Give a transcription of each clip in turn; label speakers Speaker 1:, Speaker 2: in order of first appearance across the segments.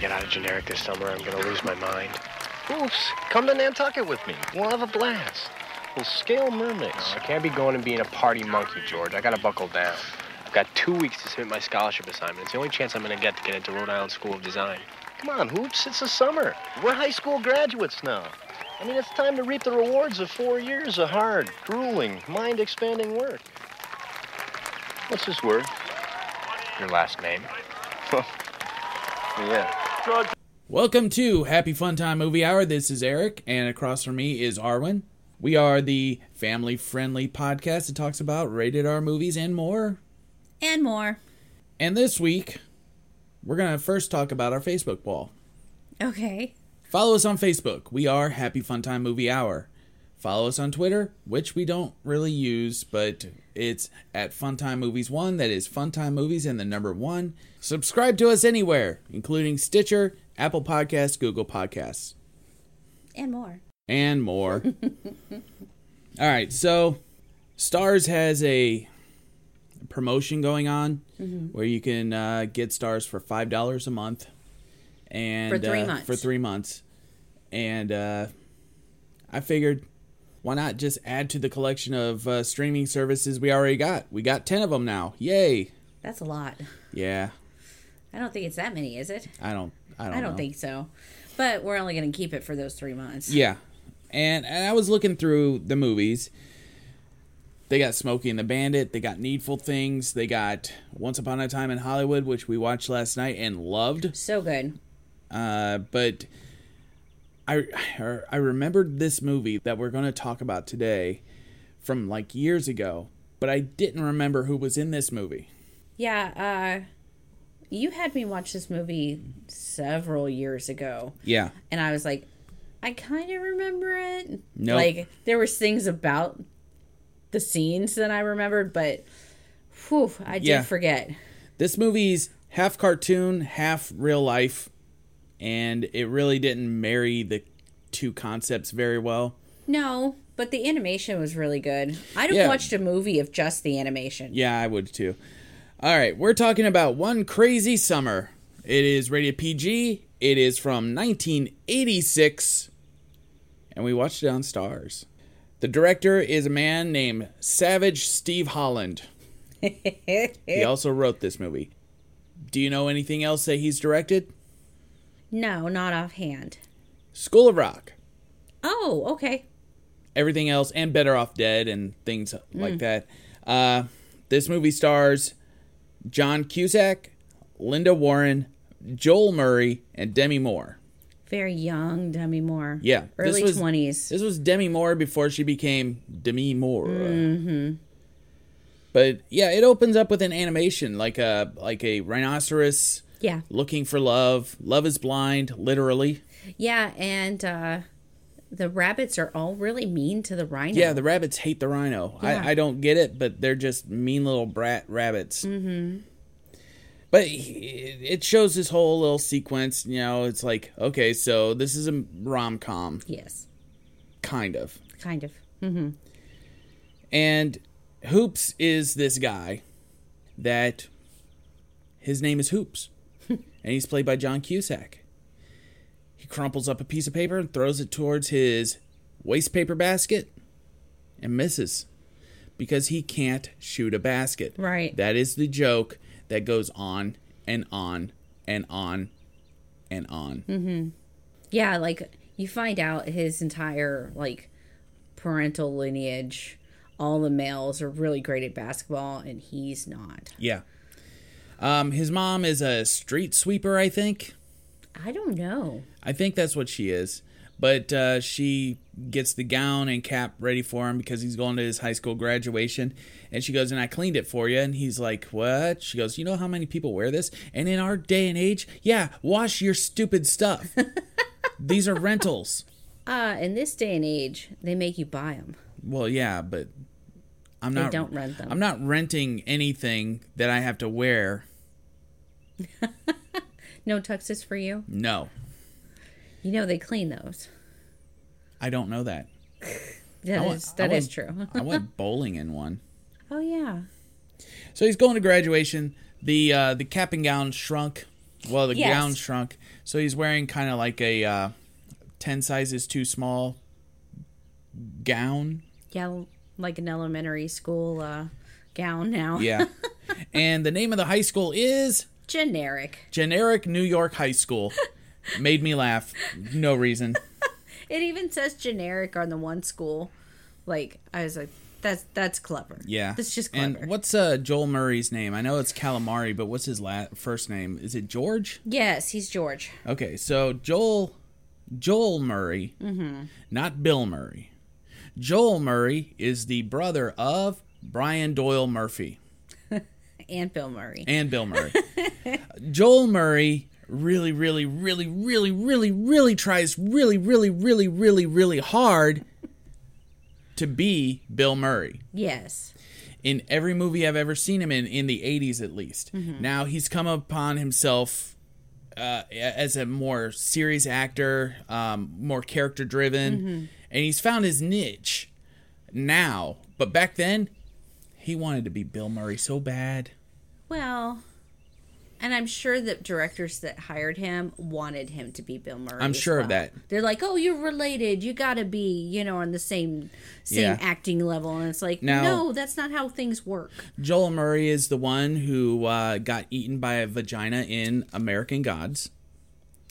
Speaker 1: get out of generic this summer. I'm gonna lose my mind.
Speaker 2: Oops, come to Nantucket with me. We'll have a blast. We'll scale mermaids.
Speaker 1: I can't be going and being a party monkey, George. I gotta buckle down. I've got two weeks to submit my scholarship assignment. It's the only chance I'm gonna get to get into Rhode Island School of Design.
Speaker 2: Come on, Hoops, it's the summer. We're high school graduates now. I mean, it's time to reap the rewards of four years of hard, grueling, mind expanding work. What's this word?
Speaker 1: Your last name?
Speaker 2: Yeah.
Speaker 3: Welcome to Happy Fun Time Movie Hour. This is Eric, and across from me is Arwen. We are the family friendly podcast that talks about rated R movies and more.
Speaker 4: and more.
Speaker 3: And this week, we're going to first talk about our Facebook wall.
Speaker 4: Okay.
Speaker 3: Follow us on Facebook. We are Happy Fun Time Movie Hour. Follow us on Twitter, which we don't really use, but it's at Funtime Movies One. That is Funtime Movies and the number one. Subscribe to us anywhere, including Stitcher, Apple Podcasts, Google Podcasts,
Speaker 4: And more.
Speaker 3: and more. All right, so Starz has a promotion going on where you can uh, get Starz for five dollars a month, and
Speaker 4: For three
Speaker 3: uh,
Speaker 4: months.
Speaker 3: For three months, and uh, I figured, why not just add to the collection of uh, streaming services we already got? We got ten of them now. Yay!
Speaker 4: That's a lot.
Speaker 3: Yeah,
Speaker 4: I don't think it's that many, is it?
Speaker 3: I don't. I don't.
Speaker 4: I don't
Speaker 3: know.
Speaker 4: think so. But we're only going to keep it for those three months.
Speaker 3: Yeah. And, and I was looking through the movies. They got Smokey and the Bandit. They got Needful Things. They got Once Upon a Time in Hollywood, which we watched last night and loved.
Speaker 4: So good.
Speaker 3: Uh, but I I remembered this movie that we're going to talk about today from like years ago, but I didn't remember who was in this movie.
Speaker 4: Yeah. Uh, you had me watch this movie several years ago.
Speaker 3: Yeah.
Speaker 4: And I was like, I kind of remember it.
Speaker 3: Nope.
Speaker 4: Like, there was things about the scenes that I remembered, but whew, I did
Speaker 3: Yeah.
Speaker 4: forget.
Speaker 3: This movie's half cartoon, half real life, and it really didn't marry the two concepts very well.
Speaker 4: No, but the animation was really good. I'd have
Speaker 3: Yeah.
Speaker 4: watched a movie of just the animation.
Speaker 3: Yeah, I would too. All right, we're talking about One Crazy Summer. It is rated PG. It is from 1986, and we watched it on Starz. The director is a man named Savage Steve Holland. he also wrote this movie. Do you know anything else that he's directed?
Speaker 4: No, not offhand.
Speaker 3: School of Rock.
Speaker 4: Oh, okay.
Speaker 3: everything else and better off dead and things like that uh, this movie stars john cusack linda warren joel murray and demi moore
Speaker 4: Very young Demi Moore.
Speaker 3: yeah this
Speaker 4: Early
Speaker 3: was-
Speaker 4: 20s.
Speaker 3: this was demi moore before she became demi moore but yeah it opens up with an animation like a like a rhinoceros
Speaker 4: Yeah.
Speaker 3: looking for love love is blind literally
Speaker 4: Yeah, and uh the rabbits are all really mean to the rhino.
Speaker 3: Yeah, the rabbits hate the rhino.
Speaker 4: Yeah.
Speaker 3: I, I don't get it, but they're just mean little brat rabbits. Mm-hmm. But he- it shows this whole little sequence. You know, it's like, okay, so this is a rom com,
Speaker 4: Yes.
Speaker 3: kind of.
Speaker 4: Kind of. Mm-hmm.
Speaker 3: And Hoops is this guy that his name is Hoops, and he's played by John Cusack. He crumples up a piece of paper and throws it towards his waste paper basket and misses because he can't shoot a basket.
Speaker 4: Right.
Speaker 3: That is the joke that goes on and on and on and on. Mhm.
Speaker 4: Yeah, like you find out his entire like parental lineage. All the males are really great at basketball and he's not.
Speaker 3: Yeah. Um, his mom is a street sweeper, I think.
Speaker 4: I don't know.
Speaker 3: I think that's what she is. But uh, she gets the gown and cap ready for him because he's going to his high school graduation. And she goes, And I cleaned it for you. And he's like, What? She goes, You know how many people wear this? And in our day and age, yeah, wash your stupid stuff. These are rentals.
Speaker 4: Uh in this day and age, they make you buy them.
Speaker 3: Well, yeah, but I'm
Speaker 4: They
Speaker 3: not.
Speaker 4: don't rent them.
Speaker 3: I'm not renting anything that I have to wear.
Speaker 4: No tuxes for you.
Speaker 3: No,
Speaker 4: You know they clean those.
Speaker 3: I don't know that.
Speaker 4: That
Speaker 3: I
Speaker 4: is that
Speaker 3: I
Speaker 4: is true.
Speaker 3: I went bowling in one.
Speaker 4: oh yeah.
Speaker 3: So he's going to graduation. The uh, the cap and gown shrunk Well, the
Speaker 4: Yes.
Speaker 3: gown shrunk, so he's wearing kind of like a uh, ten sizes too small gown.
Speaker 4: Yeah, like an elementary school uh, gown now.
Speaker 3: Yeah, and the name of the high school is
Speaker 4: Generic.
Speaker 3: Generic New York High School. Made me laugh. No reason.
Speaker 4: It even says generic on the one school. Like I was like, that's that's clever.
Speaker 3: Yeah,
Speaker 4: that's just clever.
Speaker 3: And what's uh, Joel Murray's name? I know it's Calamari, but what's his la- first name? Is it George?
Speaker 4: yes, he's George.
Speaker 3: Okay, so Joel Joel Murray,
Speaker 4: Mm-hmm.
Speaker 3: not Bill Murray. Joel Murray is the brother of Brian Doyle Murray
Speaker 4: And Bill Murray.
Speaker 3: and Bill Murray. Joel Murray really, really, really, really, really, really tries really, really, really, really, really hard to be Bill Murray
Speaker 4: yes.
Speaker 3: in every movie I've ever seen him in, in the 80s at least. Now he's come upon himself uh, as a more serious actor, um, more character driven, and he's found his niche now. But back then, he wanted to be Bill Murray so bad.
Speaker 4: Well, and I'm sure that directors that hired him wanted him to be Bill Murray.
Speaker 3: I'm sure of that.
Speaker 4: They're like, "Oh, you're related. You got to be, you know, on the same same
Speaker 3: Yeah.
Speaker 4: acting level." And it's like,
Speaker 3: Now-
Speaker 4: "No, that's not how things work."
Speaker 3: Joel Murray is the one who uh, got eaten by a vagina in American Gods,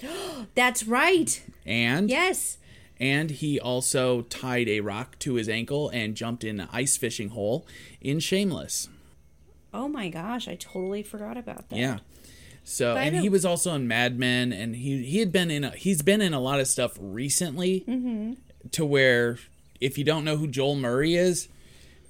Speaker 4: That's right.
Speaker 3: and
Speaker 4: Yes.
Speaker 3: and he also tied a rock to his ankle and jumped in an ice fishing hole in Shameless.
Speaker 4: Oh my gosh, I totally forgot about that.
Speaker 3: Yeah. So and he was also in Mad Men, and he he had been in a, he's been in a lot of stuff recently,
Speaker 4: Mm-hmm.
Speaker 3: to where if you don't know who Joel Murray is,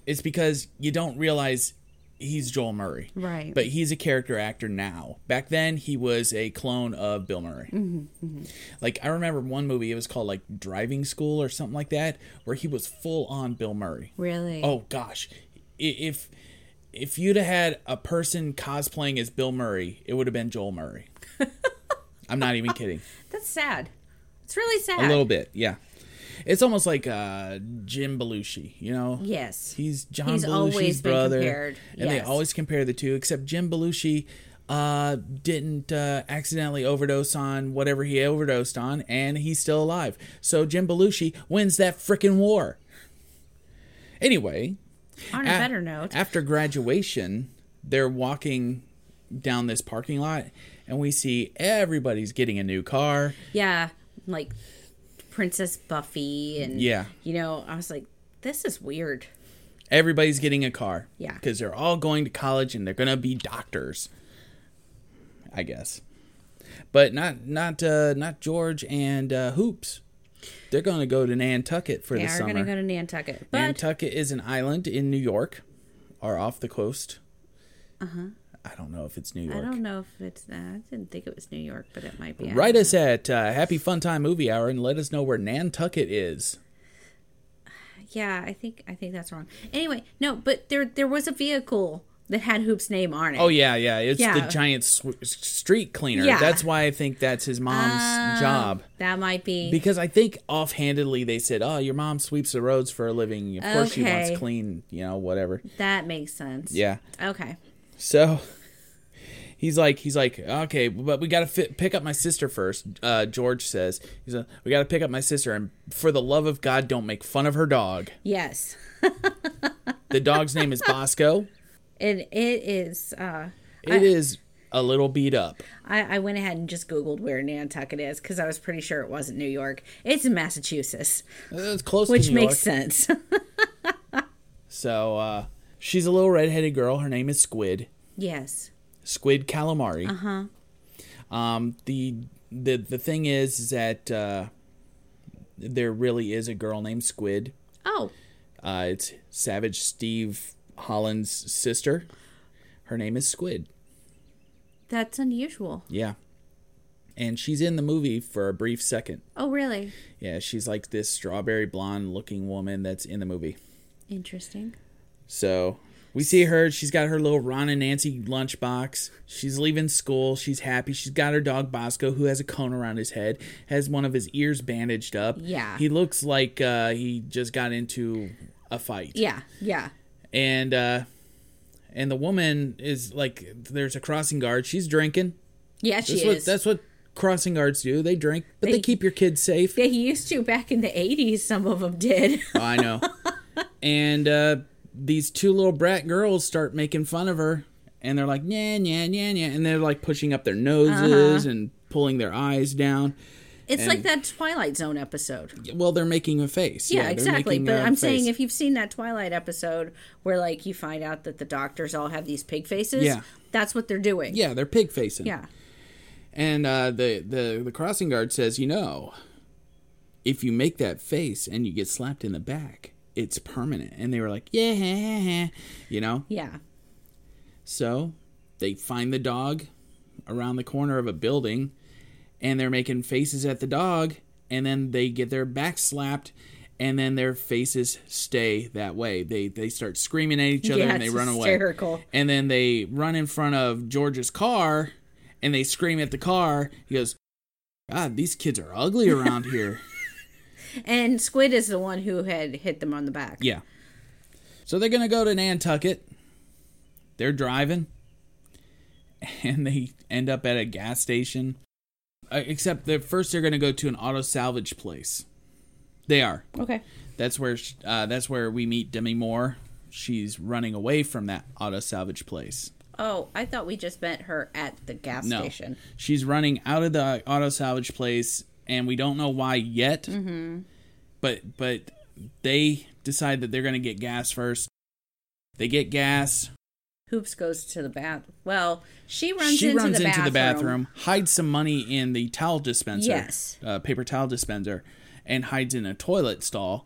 Speaker 3: it's because you don't realize he's Joel Murray.
Speaker 4: Right.
Speaker 3: But he's a character actor now. Back then, he was a clone of Bill Murray.
Speaker 4: Mm-hmm,
Speaker 3: Like I remember one movie, it was called like Driving School or something like that, where he was full on Bill Murray.
Speaker 4: Really?
Speaker 3: Oh gosh, if if you'd have had a person cosplaying as Bill Murray, it would have been Joel Murray. I'm not even kidding.
Speaker 4: that's sad. It's really sad.
Speaker 3: A little bit, yeah. It's almost like uh, Jim Belushi, you know.
Speaker 4: Yes.
Speaker 3: He's John
Speaker 4: He's
Speaker 3: Belushi's brother,
Speaker 4: compared,
Speaker 3: and they always compare the two. Except Jim Belushi uh, didn't uh, accidentally overdose on whatever he overdosed on, and he's still alive. So Jim Belushi wins that frickin' war. Anyway,
Speaker 4: On a
Speaker 3: a-
Speaker 4: better note,
Speaker 3: after graduation, they're walking down this parking lot, and we see everybody's getting a new car.
Speaker 4: yeah, like Princess Buffy and
Speaker 3: Yeah.
Speaker 4: you know, I was like, this is weird.
Speaker 3: Everybody's getting a car.
Speaker 4: Yeah.
Speaker 3: Because they're all going to college and they're going to be doctors. I guess. But not not uh not George and uh Hoops. They're going to go to Nantucket for
Speaker 4: They
Speaker 3: the
Speaker 4: are
Speaker 3: summer.
Speaker 4: going to go to Nantucket, but
Speaker 3: Nantucket is an island in New York or off the coast. Uh-huh. I don't know if it's New York.
Speaker 4: I don't know if it's. Uh, I didn't think it was New York, but it might be.
Speaker 3: Write us at uh, Happy Fun Time Movie Hour and let us know where Nantucket is.
Speaker 4: Yeah, I think I think that's wrong. Anyway, no, but there there was a vehicle that had Hoop's name on it.
Speaker 3: Oh yeah, yeah, it's the giant sw- street cleaner.
Speaker 4: Yeah.
Speaker 3: That's why I think that's his mom's
Speaker 4: Uh,
Speaker 3: job.
Speaker 4: that might be.
Speaker 3: Because I think offhandedly they said, "Oh, your mom sweeps the roads for a living. Of course she wants clean, you know, whatever."
Speaker 4: that makes sense.
Speaker 3: Yeah.
Speaker 4: Okay.
Speaker 3: So he's like, he's like, okay, but we got to fi- pick up my sister first. Uh, George says, he's like, we got to pick up my sister, and for the love of God, don't make fun of her dog.
Speaker 4: Yes.
Speaker 3: The dog's name is Bosco.
Speaker 4: And it is. Uh,
Speaker 3: It is a little beat up.
Speaker 4: I, I went ahead and just Googled where Nantucket is because I was pretty sure it wasn't New York. It's in Massachusetts,
Speaker 3: It's close
Speaker 4: which
Speaker 3: to New
Speaker 4: makes
Speaker 3: York.
Speaker 4: sense.
Speaker 3: So uh, she's a little redheaded girl. Her name is Squid.
Speaker 4: yes.
Speaker 3: Squid calamari. Uh-huh. Um the the the thing is, is that uh there really is a girl named Squid.
Speaker 4: Oh,
Speaker 3: Uh it's Savage Steve Holland's sister. Her name is Squid.
Speaker 4: that's unusual.
Speaker 3: Yeah. And she's in the movie for a brief second.
Speaker 4: Oh, really?
Speaker 3: Yeah, she's like this strawberry blonde looking woman that's in the movie.
Speaker 4: Interesting.
Speaker 3: So we see her. She's got her little Ron and Nancy lunchbox. She's leaving school. She's happy. She's got her dog Bosco, who has a cone around his head, has one of his ears bandaged up.
Speaker 4: Yeah.
Speaker 3: He looks like uh, he just got into a fight.
Speaker 4: Yeah, yeah.
Speaker 3: And uh, and the woman is like, there's a crossing guard. She's drinking.
Speaker 4: Yeah, she
Speaker 3: That's
Speaker 4: is.
Speaker 3: what that's what crossing guards do. They drink, but they,
Speaker 4: They-
Speaker 3: keep your kids safe.
Speaker 4: they used to back in the 80s, some of them did.
Speaker 3: Oh, I know. and uh, these two little brat girls start making fun of her, and they're like, "Yeah, yeah, yeah, yeah," and they're like pushing up their noses
Speaker 4: Uh-huh.
Speaker 3: and pulling their eyes down.
Speaker 4: It's
Speaker 3: And-
Speaker 4: like that Twilight Zone episode.
Speaker 3: Well, they're making a face.
Speaker 4: Yeah,
Speaker 3: they're
Speaker 4: exactly. But I'm
Speaker 3: face.
Speaker 4: saying if you've seen that Twilight episode where like you find out that the doctors all have these pig faces,
Speaker 3: Yeah.
Speaker 4: that's what they're doing.
Speaker 3: yeah, they're pig facing.
Speaker 4: Yeah.
Speaker 3: And uh, the, the the crossing guard says, you know, if you make that face and you get slapped in the back, it's permanent. And they were like, yeah, you know.
Speaker 4: Yeah.
Speaker 3: So they find the dog around the corner of a building, and they're making faces at the dog, and then they get their back slapped. And then their faces stay that way. They they start screaming at each other
Speaker 4: Yeah,
Speaker 3: and they run
Speaker 4: hysterical.
Speaker 3: away. And then they run in front of George's car and they scream at the car. He goes, God, these kids are ugly around here.
Speaker 4: And Squid is the one who had hit them on the back.
Speaker 3: yeah. So they're going to go to Nantucket. They're driving. And they end up at a gas station. Except that first they're going to go to an auto salvage place. They are.
Speaker 4: Okay.
Speaker 3: That's where uh, that's where we meet Demi Moore. She's running away from that auto salvage place.
Speaker 4: Oh, I thought we just met her at the gas
Speaker 3: No,
Speaker 4: station.
Speaker 3: she's running out of the auto salvage place, and we don't know why yet. Mm-hmm. But but they decide that they're going to get gas first. They get gas.
Speaker 4: Hoops goes to the bath. Well, she runs
Speaker 3: she
Speaker 4: into
Speaker 3: runs
Speaker 4: the
Speaker 3: into
Speaker 4: bathroom.
Speaker 3: the bathroom, hides some money in the towel dispenser,
Speaker 4: Yes.
Speaker 3: uh, paper towel dispenser, and hides in a toilet stall.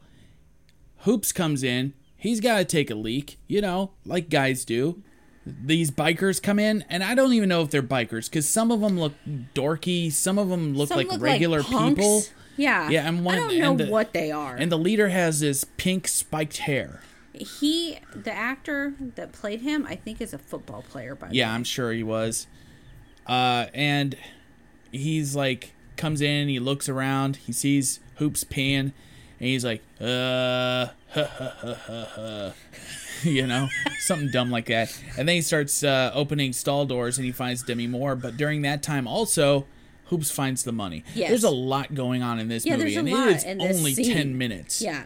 Speaker 3: Hoops comes in. He's got to take a leak, you know, like guys do. These bikers come in, and I don't even know if they're bikers because some of them look dorky, some of them look
Speaker 4: Some
Speaker 3: like
Speaker 4: look
Speaker 3: regular
Speaker 4: punks.
Speaker 3: people.
Speaker 4: Yeah.
Speaker 3: Yeah, and one-
Speaker 4: I don't know
Speaker 3: the-
Speaker 4: what they are.
Speaker 3: And the leader has this pink spiked hair.
Speaker 4: He, the actor that played him, I think is a football player. By the
Speaker 3: Yeah,
Speaker 4: way.
Speaker 3: I'm sure he was. Uh, and he's like, comes in, he looks around, he sees Hoops peeing, and he's like, uh, ha, ha, ha, ha, ha. you know, something dumb like that. And then he starts uh, opening stall doors and he finds Demi Moore. But during that time, also, Hoops finds the money.
Speaker 4: Yes.
Speaker 3: There's a lot going on in this
Speaker 4: Yeah,
Speaker 3: movie,
Speaker 4: there's a
Speaker 3: and
Speaker 4: lot
Speaker 3: it is only
Speaker 4: scene.
Speaker 3: 10 minutes.
Speaker 4: Yeah.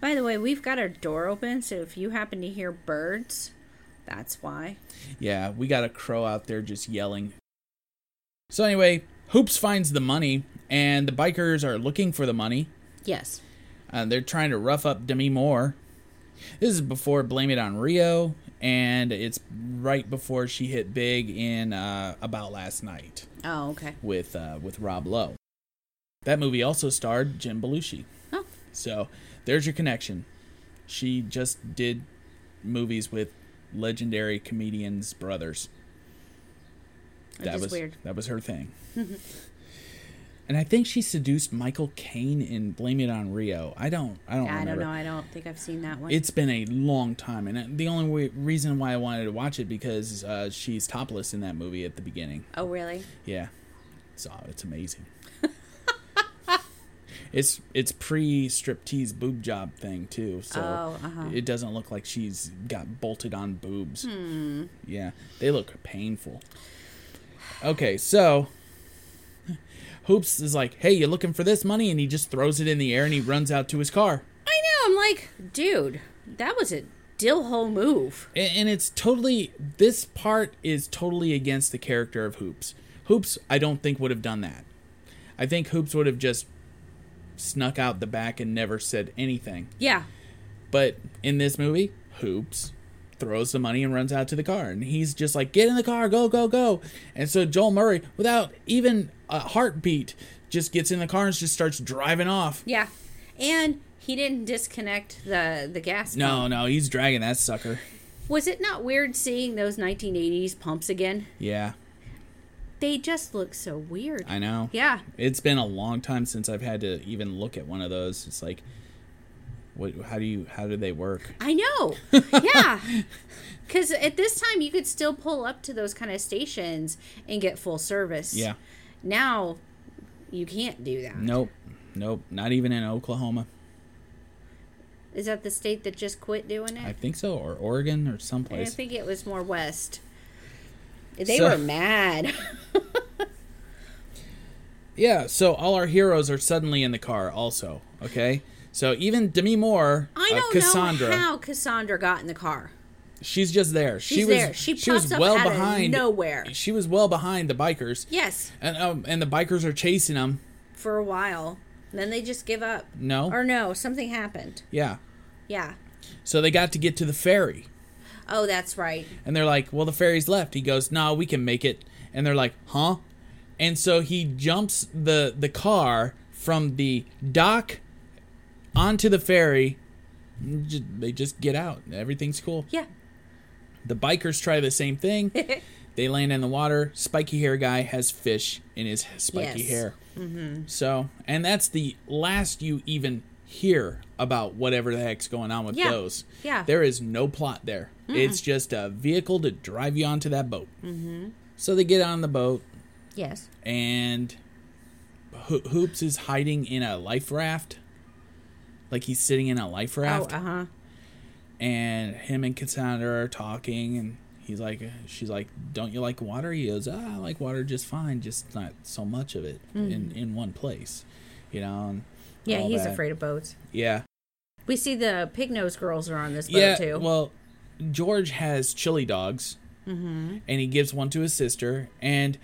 Speaker 4: By the way, we've got our door open, so if you happen to hear birds, that's why.
Speaker 3: Yeah, we got a crow out there just yelling. So anyway, Hoops finds the money, and the bikers are looking for the money.
Speaker 4: Yes.
Speaker 3: Uh, they're trying to rough up Demi Moore. This is before Blame It on Rio, and it's right before she hit big in uh, About Last Night
Speaker 4: Oh, okay.
Speaker 3: with uh, with Rob Lowe. That movie also starred Jim Belushi.
Speaker 4: Oh.
Speaker 3: So there's your connection. She just did movies with legendary comedians' brothers.
Speaker 4: Which is
Speaker 3: was
Speaker 4: weird.
Speaker 3: that was her thing. and I think she seduced Michael Caine in Blame It on Rio. I don't I don't
Speaker 4: I
Speaker 3: remember.
Speaker 4: don't know. I don't think I've seen that one.
Speaker 3: It's been a long time, and the only way, reason why I wanted to watch it because uh, she's topless in that movie at the beginning.
Speaker 4: oh, really?
Speaker 3: Yeah, so it's amazing. It's it's pre striptease boob job thing too, so
Speaker 4: Oh, uh-huh.
Speaker 3: it doesn't look like she's got bolted on boobs.
Speaker 4: Hmm.
Speaker 3: Yeah, they look painful. Okay, so Hoops is like, "Hey, you looking for this money?" And he just throws it in the air and he runs out to his car.
Speaker 4: I know. I'm like, dude, that was a dill hole move.
Speaker 3: and, and it's totally this part is totally against the character of hoops hoops i don't think would have done that i think hoops would have just snuck out the back and never said anything
Speaker 4: Yeah.
Speaker 3: but in this movie hoops throws the money and runs out to the car and he's just like get in the car go go go and so joel murray without even a heartbeat just gets in the car and just starts driving off
Speaker 4: Yeah. And he didn't disconnect the the gas.
Speaker 3: no
Speaker 4: pump.
Speaker 3: no he's dragging that sucker
Speaker 4: Was it not weird seeing those 1980s pumps again?
Speaker 3: yeah
Speaker 4: They just look so weird.
Speaker 3: i know
Speaker 4: yeah.
Speaker 3: It's been a long time since I've had to even look at one of those. It's like, what? How do you? How do they work?
Speaker 4: I know. Yeah. Because at this time, you could still pull up to those kind of stations and get full service.
Speaker 3: Yeah.
Speaker 4: Now, you can't do that.
Speaker 3: Nope. Nope. Not even in Oklahoma.
Speaker 4: Is that the state that just quit doing it?
Speaker 3: I think so, or Oregon, or someplace.
Speaker 4: I, think it was more west. They
Speaker 3: So-
Speaker 4: were mad.
Speaker 3: Yeah, so all our heroes are suddenly in the car also, okay? So even Demi Moore,
Speaker 4: I
Speaker 3: uh,
Speaker 4: don't
Speaker 3: Cassandra,
Speaker 4: know how Cassandra got in the car.
Speaker 3: she's just there. she was
Speaker 4: there. She
Speaker 3: she was well
Speaker 4: out of
Speaker 3: behind
Speaker 4: nowhere.
Speaker 3: She was well behind the bikers.
Speaker 4: Yes,
Speaker 3: And um, and the bikers are chasing them.
Speaker 4: for a while. Then they just give up.
Speaker 3: No.
Speaker 4: Or no, something happened.
Speaker 3: Yeah.
Speaker 4: Yeah.
Speaker 3: So they got to get to the ferry.
Speaker 4: Oh, that's right.
Speaker 3: And they're like, "Well, the ferry's left." He goes, "No, we can make it." And they're like, "Huh?" And so he jumps the the car from the dock onto the ferry. They just get out. Everything's cool.
Speaker 4: Yeah.
Speaker 3: The bikers try the same thing. they land in the water. Spiky hair guy has fish in his spiky
Speaker 4: Yes.
Speaker 3: hair. Mm-hmm. So, and that's the last you even hear about whatever the heck's going on with
Speaker 4: Yeah.
Speaker 3: those.
Speaker 4: Yeah.
Speaker 3: There is no plot there. It's just a vehicle to drive you onto that boat. Mm-hmm. So they get on the boat,
Speaker 4: Yes.
Speaker 3: and Ho- Hoops is hiding in a life raft. Like he's sitting in a life raft.
Speaker 4: Oh,
Speaker 3: raft
Speaker 4: uh huh.
Speaker 3: and him and Cassandra are talking and he's like she's like don't you like water he goes ah, i like water just fine just not so much of it in in one place you know and
Speaker 4: Yeah, he's
Speaker 3: that.
Speaker 4: afraid of boats.
Speaker 3: yeah
Speaker 4: We see the pig nose girls are on this boat
Speaker 3: yeah
Speaker 4: too.
Speaker 3: well george has chili dogs
Speaker 4: Mm-hmm.
Speaker 3: and he gives one to his sister and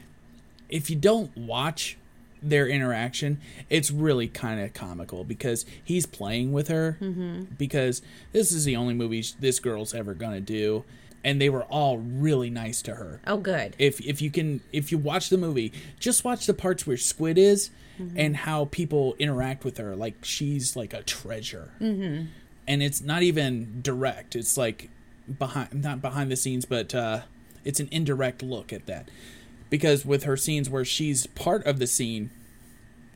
Speaker 3: if you don't watch their interaction it's really kind of comical because he's playing with her
Speaker 4: Mm-hmm.
Speaker 3: because this is the only movie this girl's ever gonna do and they were all really nice to her
Speaker 4: oh, good.
Speaker 3: if if you can if you watch the movie just watch the parts where squid is and how people interact with her like she's like a treasure. Mm-hmm. and it's not even direct. It's like behind not behind the scenes but uh it's an indirect look at that. Because with her scenes where she's part of the scene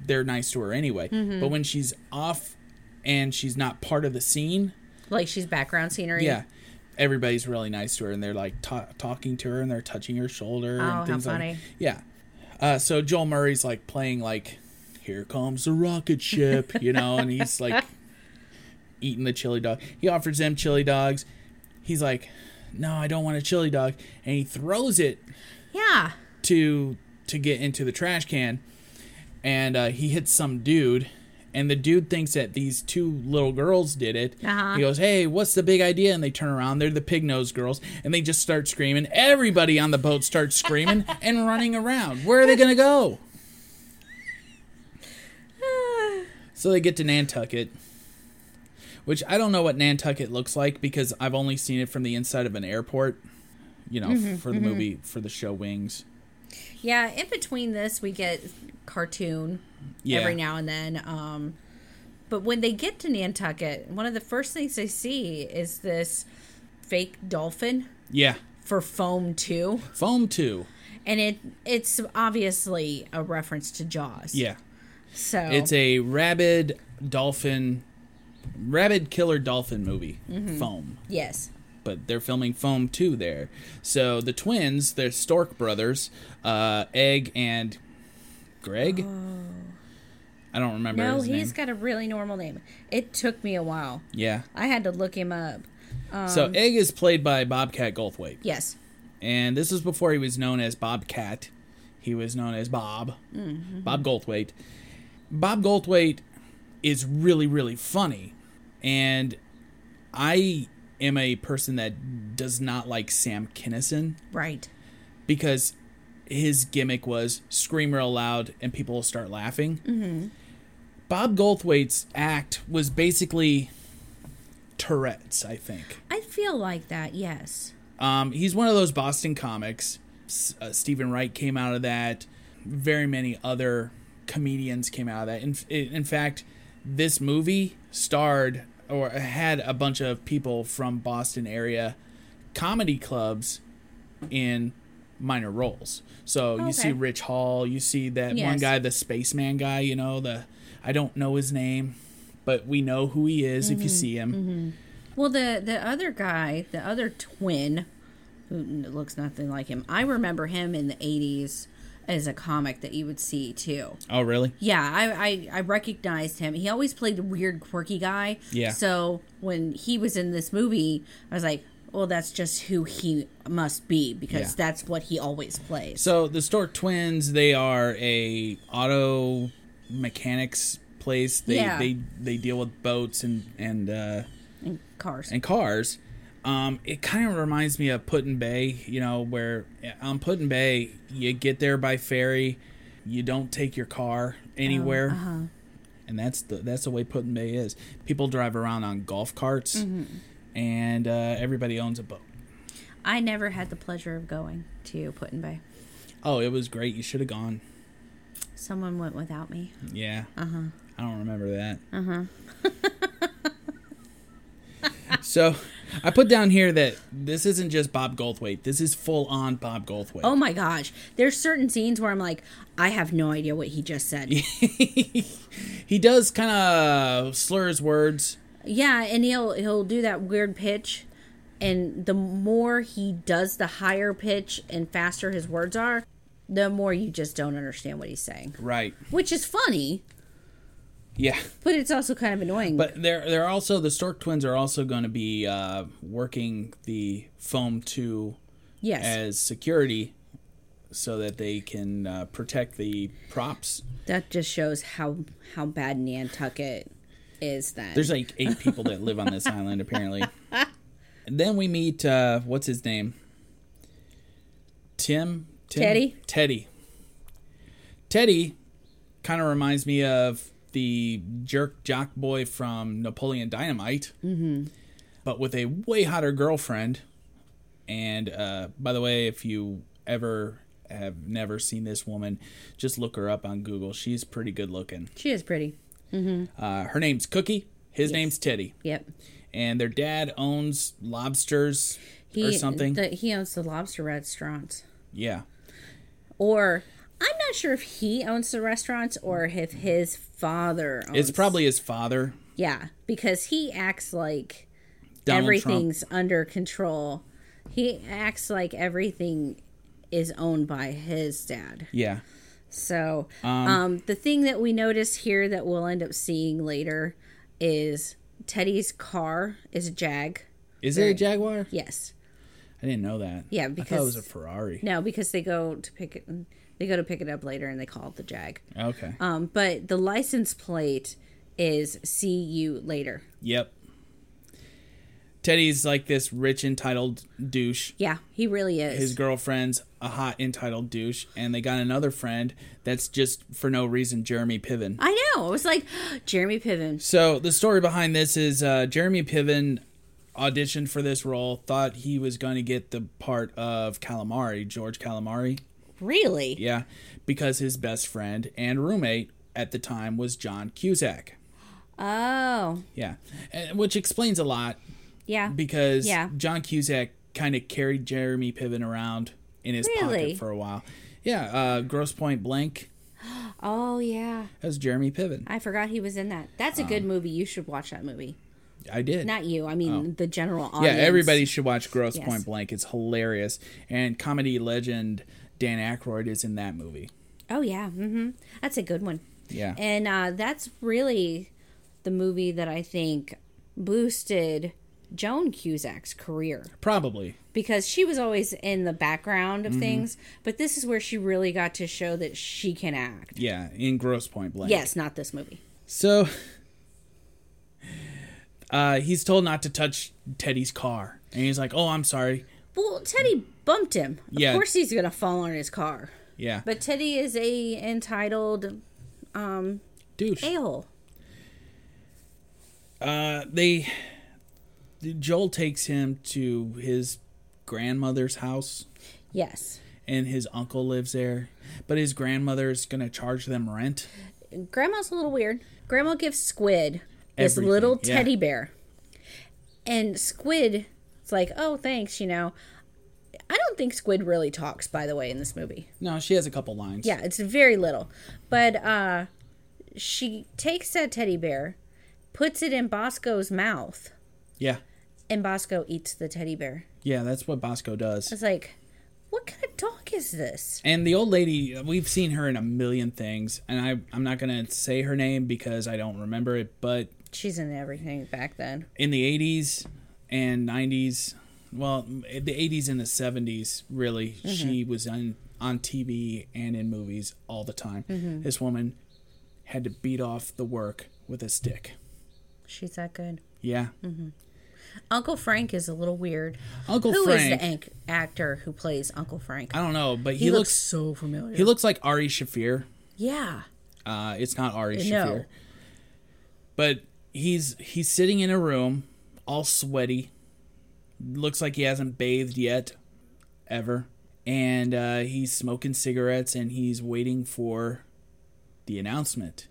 Speaker 3: they're nice to her anyway. But when she's off and she's not part of the scene
Speaker 4: Like she's background scenery.
Speaker 3: yeah. Everybody's really nice to her and they're like ta- talking to her and they're touching her shoulder
Speaker 4: Oh,
Speaker 3: and things
Speaker 4: funny.
Speaker 3: like yeah. Uh, so joel murray's like playing like here comes the rocket ship you know and he's like eating the chili dog. He offers them chili dogs. He's like no i don't want a chili dog. And he throws it
Speaker 4: Yeah.
Speaker 3: to to get into the trash can. And uh, he hits some dude. And the dude thinks that these two little girls did it.
Speaker 4: Uh-huh.
Speaker 3: he goes hey what's the big idea? And they turn around. They're the pig nose girls. And they just start screaming. Everybody on the boat starts screaming and running around. Where are they gonna go so they get to nantucket which i don't know what nantucket looks like because i've only seen it from the inside of an airport you know
Speaker 4: Mm-hmm,
Speaker 3: for the movie for the show wings
Speaker 4: Yeah. In between this, we get cartoon
Speaker 3: yeah
Speaker 4: every now and then. Um, but when they get to Nantucket, one of the first things they see is this fake dolphin
Speaker 3: yeah
Speaker 4: for Foam Two,
Speaker 3: Foam 2.
Speaker 4: and it it's obviously a reference to Jaws.
Speaker 3: Yeah.
Speaker 4: So
Speaker 3: It's a rabid dolphin, rabid killer dolphin movie, Foam.
Speaker 4: yes.
Speaker 3: But they're filming Foam 2 there. So the twins, they're Stork brothers, uh, Egg and Greg. Oh. I don't remember.
Speaker 4: No, he's
Speaker 3: name.
Speaker 4: got a really normal name. It took me a while.
Speaker 3: yeah.
Speaker 4: I had to look him up.
Speaker 3: so
Speaker 4: Um,
Speaker 3: Egg is played by Bobcat Goldthwait.
Speaker 4: Yes.
Speaker 3: and this is before he was known as Bobcat. He was known as Bob, Bob Goldthwait. Bob Goldthwait is really, really funny, and I am a person that does not like Sam Kinison
Speaker 4: Right.
Speaker 3: because his gimmick was scream real loud and people will start laughing. Mm-hmm. Bob Goldthwait's act was basically Tourette's, I think.
Speaker 4: I feel like that. Yes.
Speaker 3: Um, he's one of those Boston comics. S- Uh, Steven Wright came out of that. Very many other comedians came out of that. In, in fact, this movie starred or had a bunch of people from Boston area comedy clubs in minor roles. So you oh,
Speaker 4: see
Speaker 3: Rich Hall, you see that one guy, the spaceman guy, you know, the I don't know his name, but we know who he is if you mm-hmm. see him. Mm-hmm.
Speaker 4: Well, the the other guy, the other twin, who looks nothing like him. I remember him in the '80s as a comic that you would see too.
Speaker 3: Oh, really?
Speaker 4: Yeah, I, I I recognized him. He always played a weird, quirky guy.
Speaker 3: Yeah.
Speaker 4: So when he was in this movie, I was like, Well, that's just who he must be because
Speaker 3: Yeah.
Speaker 4: that's what he always plays.
Speaker 3: So the Stork twins, they are a auto mechanics place. They
Speaker 4: Yeah.
Speaker 3: they they deal with boats and and uh,
Speaker 4: And cars.
Speaker 3: and cars. Um, it kind of reminds me of Put-in-Bay, you know, where on Put-in-Bay you get there by ferry, you don't take your car anywhere, and that's the that's the way Put-in-Bay is. People drive around on golf carts, and uh, everybody owns a boat.
Speaker 4: I never had the pleasure of going to Put-in-Bay.
Speaker 3: Oh, it was great. You should have gone.
Speaker 4: Someone went without me.
Speaker 3: Yeah. Uh huh. I don't remember that. Uh huh. so, I put down here that this isn't just Bob Goldthwait. This is full on Bob Goldthwait.
Speaker 4: Oh my gosh. There's certain scenes where I'm like, I have no idea what he just said.
Speaker 3: he does kind of slur his words.
Speaker 4: Yeah, and he'll he'll do that weird pitch, and the more he does the higher pitch and faster his words are, the more you just don't understand what he's saying.
Speaker 3: Right.
Speaker 4: Which is funny,
Speaker 3: Yeah.
Speaker 4: but it's also kind of annoying.
Speaker 3: But they're they're also the Stork twins are also going to be uh, working the foam two
Speaker 4: yes,
Speaker 3: as security, so that they can uh, protect the props.
Speaker 4: that just shows how how bad Nantucket is. Then
Speaker 3: There's like eight people that live on this island apparently. And then we meet uh, what's his name? Tim. Tim?
Speaker 4: Teddy?
Speaker 3: Teddy. Teddy kind of reminds me of the jerk jock boy from Napoleon Dynamite, mm-hmm. but with a way hotter girlfriend. And uh, by the way, if you ever have never seen this woman, just look her up on Google. She's pretty good looking.
Speaker 4: she is pretty.
Speaker 3: Uh, her name's Cookie. His name's Teddy.
Speaker 4: Yep.
Speaker 3: And their dad owns lobsters
Speaker 4: He
Speaker 3: or something.
Speaker 4: The, he owns the lobster restaurants.
Speaker 3: yeah.
Speaker 4: Or I'm not sure if he owns the restaurants or if his father owns
Speaker 3: It's probably his father,
Speaker 4: Yeah, because he acts like
Speaker 3: Donald
Speaker 4: everything's under control. He acts like everything is owned by his dad.
Speaker 3: Yeah.
Speaker 4: So, um, the thing that we notice here that we'll end up seeing later is Teddy's car is a Jag.
Speaker 3: Is it a Jaguar?
Speaker 4: Yes.
Speaker 3: I didn't know that.
Speaker 4: Yeah,
Speaker 3: I thought it was a Ferrari.
Speaker 4: No, because they go to pick it. They go to pick it up later, and they call it the Jag.
Speaker 3: Okay.
Speaker 4: Um, but the license plate is "See you later."
Speaker 3: yep. Teddy's like this rich entitled douche.
Speaker 4: Yeah, he really is.
Speaker 3: His girlfriend's a hot entitled douche, and they got another friend that's just for no reason Jeremy Piven.
Speaker 4: I know. It was like Jeremy Piven.
Speaker 3: So the story behind this is uh, Jeremy Piven auditioned for this role, thought he was going to get the part of Calamari, George Calamari.
Speaker 4: Really?
Speaker 3: Yeah, because his best friend and roommate at the time was John Cusack.
Speaker 4: Oh,
Speaker 3: Yeah, and- which explains a lot
Speaker 4: yeah.
Speaker 3: because
Speaker 4: Yeah.
Speaker 3: John Cusack kind of carried Jeremy Piven around in his
Speaker 4: Really?
Speaker 3: pocket for a while. Yeah, uh, Grosse Pointe Blank.
Speaker 4: Oh, yeah.
Speaker 3: That was Jeremy Piven.
Speaker 4: I forgot he was in that. That's a
Speaker 3: Um,
Speaker 4: good movie. You should watch that movie.
Speaker 3: I did.
Speaker 4: Not you. I mean, the general audience.
Speaker 3: yeah, everybody should watch Gross
Speaker 4: Yes.
Speaker 3: Point Blank. It's hilarious. And comedy legend Dan Aykroyd is in that movie.
Speaker 4: Oh yeah. Mm-hmm. That's a good one.
Speaker 3: Yeah.
Speaker 4: And uh, that's really the movie that I think boosted Joan Cusack's career
Speaker 3: Probably.
Speaker 4: because she was always in the background
Speaker 3: Mm-hmm.
Speaker 4: of things, but this is where she really got to show that she can act.
Speaker 3: Yeah, in Grosse Pointe Blank.
Speaker 4: Yes, not this movie.
Speaker 3: So uh, he's told not to touch Teddy's car. And he's like, oh, I'm sorry.
Speaker 4: Well, Teddy bumped him. Of course he's gonna fall on his car.
Speaker 3: Yeah.
Speaker 4: But Teddy is a entitled um
Speaker 3: Douche.
Speaker 4: a-hole.
Speaker 3: Uh, they. Joel takes him to his grandmother's house,
Speaker 4: Yes.
Speaker 3: and his uncle lives there. But his grandmother's going to charge them rent.
Speaker 4: Grandma's a little weird. Grandma gives Squid this
Speaker 3: Everything,
Speaker 4: little
Speaker 3: yeah.
Speaker 4: teddy bear. And Squid it's like, "Oh, thanks, you know." I don't think Squid really talks by the way in this movie.
Speaker 3: No, she has a couple lines.
Speaker 4: Yeah, it's very little. But uh she takes that teddy bear, puts it in Bosco's mouth,
Speaker 3: Yeah.
Speaker 4: and Bosco eats the teddy bear.
Speaker 3: Yeah, that's what Bosco does.
Speaker 4: It's like, what kind of dog is this?
Speaker 3: And the old lady, we've seen her in a million things, and I, I'm not going to say her name because I don't remember it, but
Speaker 4: She's in everything back then.
Speaker 3: in the 80s and 90s, well, the 80s and the 70s, really, mm-hmm. she was on, on TV and in movies all the time. Mm-hmm. This woman had to beat off the work with a stick.
Speaker 4: She's that good.
Speaker 3: Yeah. Mm-hmm.
Speaker 4: Uncle Frank is a little weird.
Speaker 3: Uncle Frank
Speaker 4: Who is the actor who plays Uncle Frank?
Speaker 3: I don't know, but he,
Speaker 4: he, looks,
Speaker 3: looks,
Speaker 4: so familiar.
Speaker 3: he looks like Ari Shaffir.
Speaker 4: yeah.
Speaker 3: Uh, it's not Ari
Speaker 4: No.
Speaker 3: Shaffir. But he's he's sitting in a room, all sweaty. Looks like he hasn't bathed yet, ever. And uh, he's smoking cigarettes and he's waiting for the announcement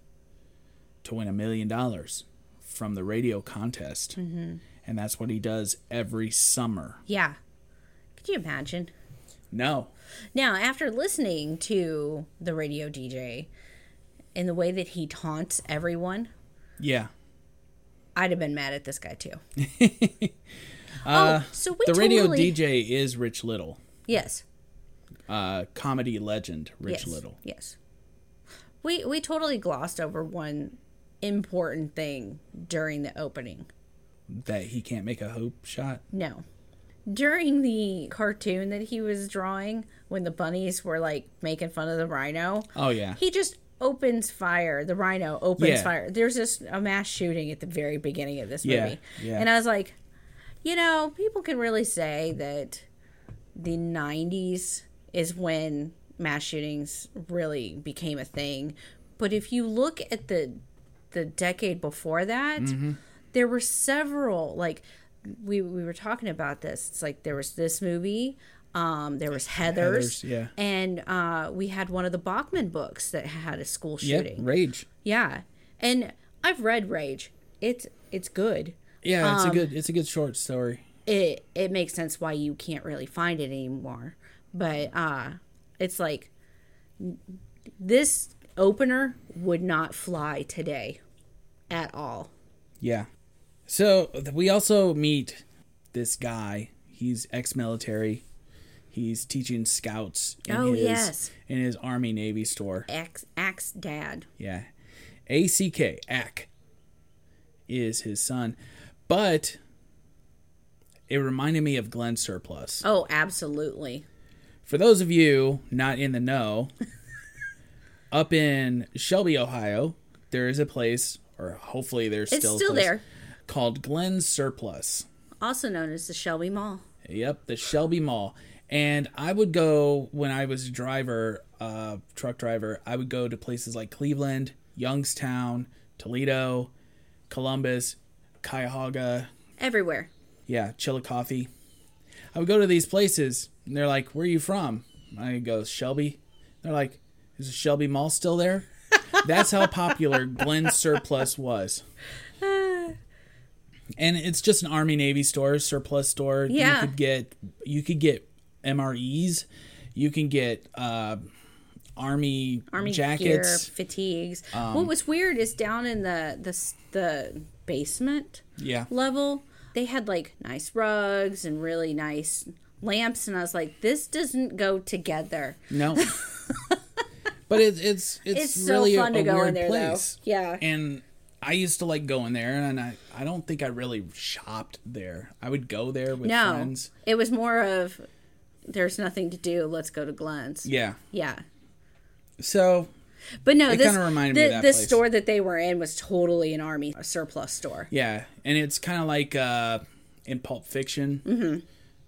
Speaker 3: to win a million dollars from the radio contest. Mm-hmm. And that's what he does every summer.
Speaker 4: Yeah. Could you imagine?
Speaker 3: No.
Speaker 4: Now, after listening to the radio DJ and the way that he taunts everyone,
Speaker 3: Yeah.
Speaker 4: I'd have been mad at this guy too.
Speaker 3: Uh,
Speaker 4: oh, so we
Speaker 3: the radio DJ is Rich Little,
Speaker 4: Yes.
Speaker 3: uh, comedy legend Rich
Speaker 4: yes.
Speaker 3: Little.
Speaker 4: Yes. We we totally glossed over one important thing during the opening.
Speaker 3: That he can't make a hoop shot.
Speaker 4: No. During the cartoon that he was drawing, when the bunnies were like making fun of the rhino,
Speaker 3: Oh yeah.
Speaker 4: he just opens fire. The rhino opens
Speaker 3: Yeah.
Speaker 4: fire. There's just a mass shooting at the very beginning of this
Speaker 3: Yeah,
Speaker 4: movie.
Speaker 3: yeah.
Speaker 4: And I was like, you know, people can really say that the 90s is when mass shootings really became a thing. But if you look at the the decade before that,
Speaker 3: Mm-hmm.
Speaker 4: there were several like we we were talking about this. It's like there was this movie, um, there was Heather's,
Speaker 3: Heathers, yeah.
Speaker 4: and uh, we had one of the Bachman books that had a school
Speaker 3: Yeah,
Speaker 4: shooting.
Speaker 3: Rage.
Speaker 4: Yeah, and I've read Rage. It's it's good.
Speaker 3: Yeah,
Speaker 4: Um,
Speaker 3: it's a good it's a good short story.
Speaker 4: It it makes sense why you can't really find it anymore. But uh, it's like this opener would not fly today at all.
Speaker 3: Yeah. So we also meet this guy. He's ex-military. He's teaching scouts in
Speaker 4: Oh,
Speaker 3: his
Speaker 4: yes.
Speaker 3: in his Army Navy store.
Speaker 4: Axe Axe Dad.
Speaker 3: Yeah. A C K Ack is his son. But it reminded me of Glenn Surplus.
Speaker 4: Oh, absolutely.
Speaker 3: For those of you not in the know, up in Shelby, Ohio, there is a place, or hopefully there's
Speaker 4: It's
Speaker 3: still, a
Speaker 4: still
Speaker 3: place,
Speaker 4: there.
Speaker 3: called Glenn Surplus.
Speaker 4: Also known as the Shelby Mall.
Speaker 3: Yep, the Shelby Mall. And I would go when I was a driver, uh, truck driver. I would go to places like Cleveland, Youngstown, Toledo, Columbus, Cuyahoga,
Speaker 4: Everywhere.
Speaker 3: yeah, Chillicothe. I would go to these places, and they're like, "Where are you from?" I go, "Shelby." They're like, "Is the Shelby Mall still there?" That's how popular Glen Surplus was. And it's just an Army Navy store, surplus store.
Speaker 4: Yeah.
Speaker 3: You could get you could get MREs, you can get uh, Army,
Speaker 4: Army
Speaker 3: jackets.
Speaker 4: gear, fatigues. what was weird is down in the the the basement
Speaker 3: Yeah.
Speaker 4: level, they had like nice rugs and really nice lamps, and I was like, this doesn't go together.
Speaker 3: No. but it, it's it's
Speaker 4: It's so
Speaker 3: really
Speaker 4: fun
Speaker 3: a,
Speaker 4: to
Speaker 3: a
Speaker 4: go in
Speaker 3: weird
Speaker 4: there, though.
Speaker 3: place.
Speaker 4: Yeah.
Speaker 3: And I used to like going there, and I I don't think I really shopped there. I would go there with
Speaker 4: No,
Speaker 3: friends.
Speaker 4: it was more of there's nothing to do. Let's go to Glenn's.
Speaker 3: Yeah.
Speaker 4: Yeah.
Speaker 3: So
Speaker 4: But no,
Speaker 3: It
Speaker 4: this
Speaker 3: kinda reminded me
Speaker 4: the,
Speaker 3: of that
Speaker 4: this
Speaker 3: place.
Speaker 4: store that they were in was totally an army surplus store.
Speaker 3: yeah, and it's kind of like uh, in Pulp Fiction. Mm-hmm.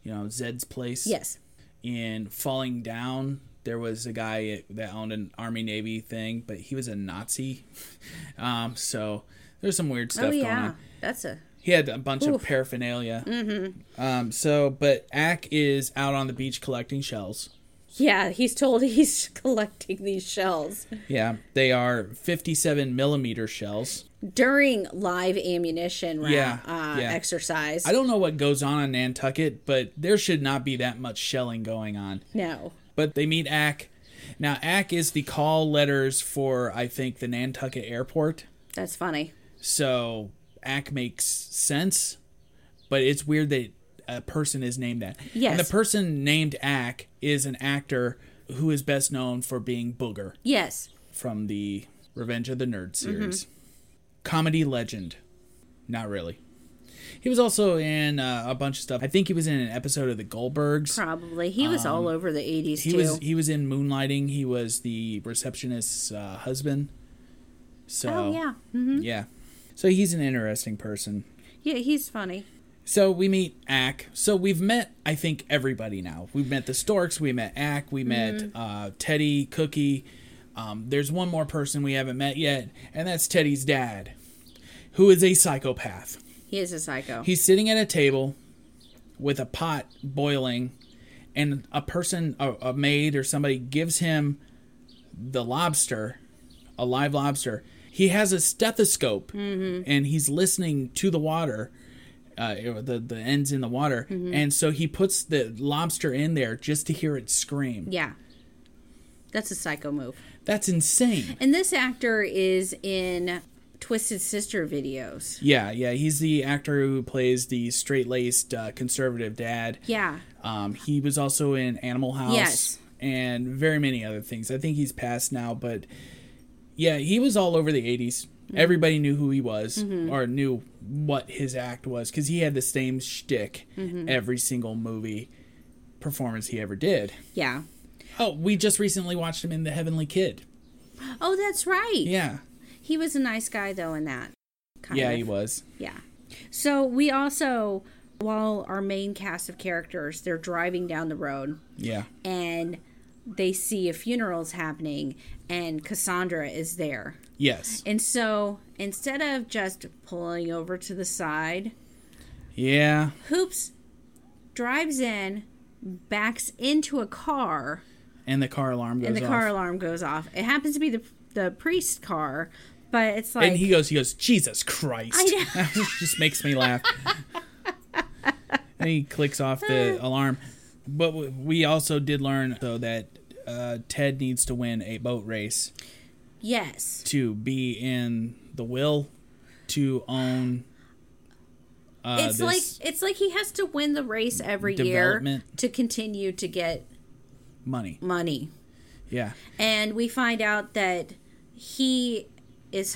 Speaker 3: You know, Zed's place.
Speaker 4: Yes.
Speaker 3: In Falling Down, there was a guy that owned an Army Navy thing, but he was a Nazi. um, so there's some weird stuff
Speaker 4: oh
Speaker 3: going on.
Speaker 4: that's a
Speaker 3: He had a bunch of paraphernalia. Mm-hmm. Um, so, but Ack is out on the beach collecting shells.
Speaker 4: yeah. He's told he's collecting these shells
Speaker 3: Yeah, they are 57 millimeter shells.
Speaker 4: during live ammunition
Speaker 3: Yeah,
Speaker 4: uh,
Speaker 3: yeah.
Speaker 4: exercise.
Speaker 3: I don't know what goes on in Nantucket, but there should not be that much shelling going on.
Speaker 4: no.
Speaker 3: But they meet Ack. Now, Ack is the call letters for, I think, the Nantucket airport.
Speaker 4: That's funny.
Speaker 3: So Ack makes sense, but it's weird that a person is named that.
Speaker 4: Yes.
Speaker 3: And the person named Ack is an actor who is best known for being Booger
Speaker 4: Yes.
Speaker 3: from the Revenge of the Nerd
Speaker 4: Mm-hmm.
Speaker 3: series. Comedy legend. Not really. He was also in uh, a bunch of stuff. I think he was in an episode of The Goldbergs.
Speaker 4: Probably. He was all over the 80s,
Speaker 3: Um, He
Speaker 4: too.
Speaker 3: was he was in Moonlighting. He was the receptionist's uh, husband. So
Speaker 4: oh, yeah. hmm
Speaker 3: yeah. So he's an interesting person.
Speaker 4: Yeah, he's funny.
Speaker 3: So we meet Ack. So we've met, I think, everybody now. We've met the Storks. We met Ack. We met
Speaker 4: Mm-hmm.
Speaker 3: uh, Teddy, Cookie. Um, there's one more person we haven't met yet, and that's Teddy's dad, who is a psychopath.
Speaker 4: He is a psycho.
Speaker 3: He's sitting at a table with a pot boiling, and a person, a, a maid or somebody, gives him the lobster, a live lobster. He has a stethoscope, and he's listening to the water, uh, the the ends in the water, and so he puts the lobster in there just to hear it scream.
Speaker 4: yeah. That's a psycho move.
Speaker 3: That's insane.
Speaker 4: And this actor is in Twisted Sister videos.
Speaker 3: Yeah, yeah, he's the actor who plays the straight laced uh, conservative dad.
Speaker 4: Yeah.
Speaker 3: Um, he was also in Animal House
Speaker 4: Yes.
Speaker 3: and very many other things. I think he's passed now, but yeah, he was all over the 80s.
Speaker 4: Mm-hmm.
Speaker 3: Everybody knew who he was or knew what his act was because he had the same shtick
Speaker 4: Mm-hmm.
Speaker 3: every single movie performance he ever did.
Speaker 4: Yeah.
Speaker 3: Oh, we just recently watched him in The Heavenly Kid.
Speaker 4: Oh, that's right.
Speaker 3: Yeah.
Speaker 4: He was a nice guy, though, in that. Kind
Speaker 3: Yeah,
Speaker 4: of.
Speaker 3: he was.
Speaker 4: Yeah. So we also, while our main cast of characters, they're driving down the road
Speaker 3: Yeah.
Speaker 4: and they see a funeral's happening and Cassandra is there.
Speaker 3: Yes.
Speaker 4: And so instead of just pulling over to the side,
Speaker 3: Yeah.
Speaker 4: Hoops drives in, backs into a car,
Speaker 3: And the car alarm goes
Speaker 4: and the
Speaker 3: off.
Speaker 4: car alarm goes off. It happens to be the the priest car, but it's like
Speaker 3: and he goes, he goes, Jesus Christ.
Speaker 4: I know.
Speaker 3: Just makes me laugh. and he clicks off the alarm. But we also did learn, though, that uh, Ted needs to win a boat race
Speaker 4: yes,
Speaker 3: to be in the will to own. Uh,
Speaker 4: it's like it's like he has to win the race every year to continue to get
Speaker 3: money.
Speaker 4: money.
Speaker 3: Yeah.
Speaker 4: And we find out that he is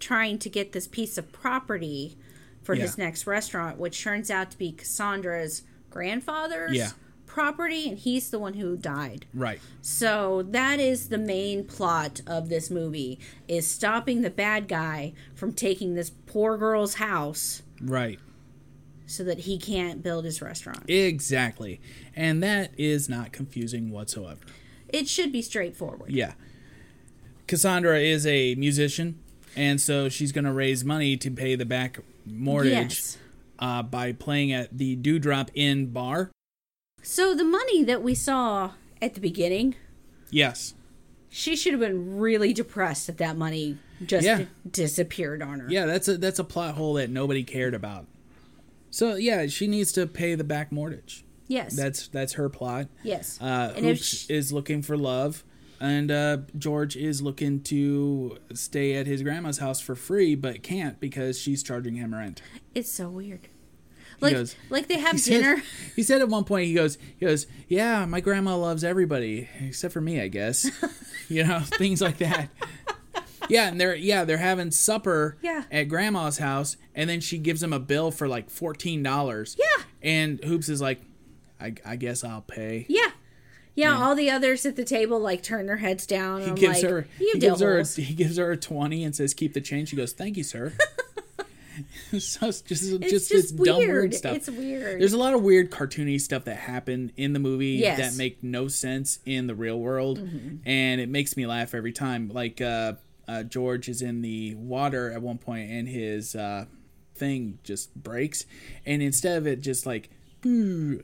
Speaker 4: trying to get this piece of property for his next restaurant, which turns out to be Cassandra's grandfather's
Speaker 3: Yeah.
Speaker 4: Property, and he's the one who died.
Speaker 3: Right.
Speaker 4: So that is the main plot of this movie is stopping the bad guy from taking this poor girl's house
Speaker 3: Right.
Speaker 4: so that he can't build his restaurant.
Speaker 3: Exactly. And that is not confusing whatsoever.
Speaker 4: It should be straightforward.
Speaker 3: Yeah. Cassandra is a musician, and so she's going to raise money to pay the back mortgage
Speaker 4: Yes.
Speaker 3: uh, by playing at the Dewdrop Inn bar.
Speaker 4: So the money that we saw at the beginning,
Speaker 3: Yes.
Speaker 4: she should have been really depressed that that money just
Speaker 3: Yeah.
Speaker 4: disappeared on her.
Speaker 3: Yeah, that's a that's a plot hole that nobody cared about. So yeah, she needs to pay the back mortgage.
Speaker 4: Yes.
Speaker 3: That's that's her plot.
Speaker 4: yes.
Speaker 3: Uh,
Speaker 4: And
Speaker 3: Hoops
Speaker 4: sh-
Speaker 3: is looking for love, and uh, George is looking to stay at his grandma's house for free, but can't because she's charging him rent.
Speaker 4: it's so weird. Like
Speaker 3: goes-
Speaker 4: like they have
Speaker 3: He said-
Speaker 4: dinner.
Speaker 3: he said at one point, he goes, he goes, yeah, my grandma loves everybody except for me, I guess. you know, things like that. Yeah, and they're yeah they're having supper
Speaker 4: Yeah.
Speaker 3: at grandma's house, and then she gives him a bill for like fourteen dollars.
Speaker 4: Yeah.
Speaker 3: and Hoops is like, I, I guess I'll pay.
Speaker 4: Yeah. yeah. all the others at the table like turn their heads down.
Speaker 3: He gives
Speaker 4: like,
Speaker 3: her he gives her a, he gives her a twenty and says keep the change. She goes, thank you, sir. so it's just
Speaker 4: It's
Speaker 3: just,
Speaker 4: just,
Speaker 3: this dumb
Speaker 4: weird.
Speaker 3: stuff.
Speaker 4: It's weird.
Speaker 3: There's a lot of weird cartoony stuff that happen in the movie
Speaker 4: Yes.
Speaker 3: that make no sense in the real world,
Speaker 4: Mm-hmm.
Speaker 3: and it makes me laugh every time. Like uh, uh, George is in the water at one point, and his uh, thing just breaks, and instead of it just like no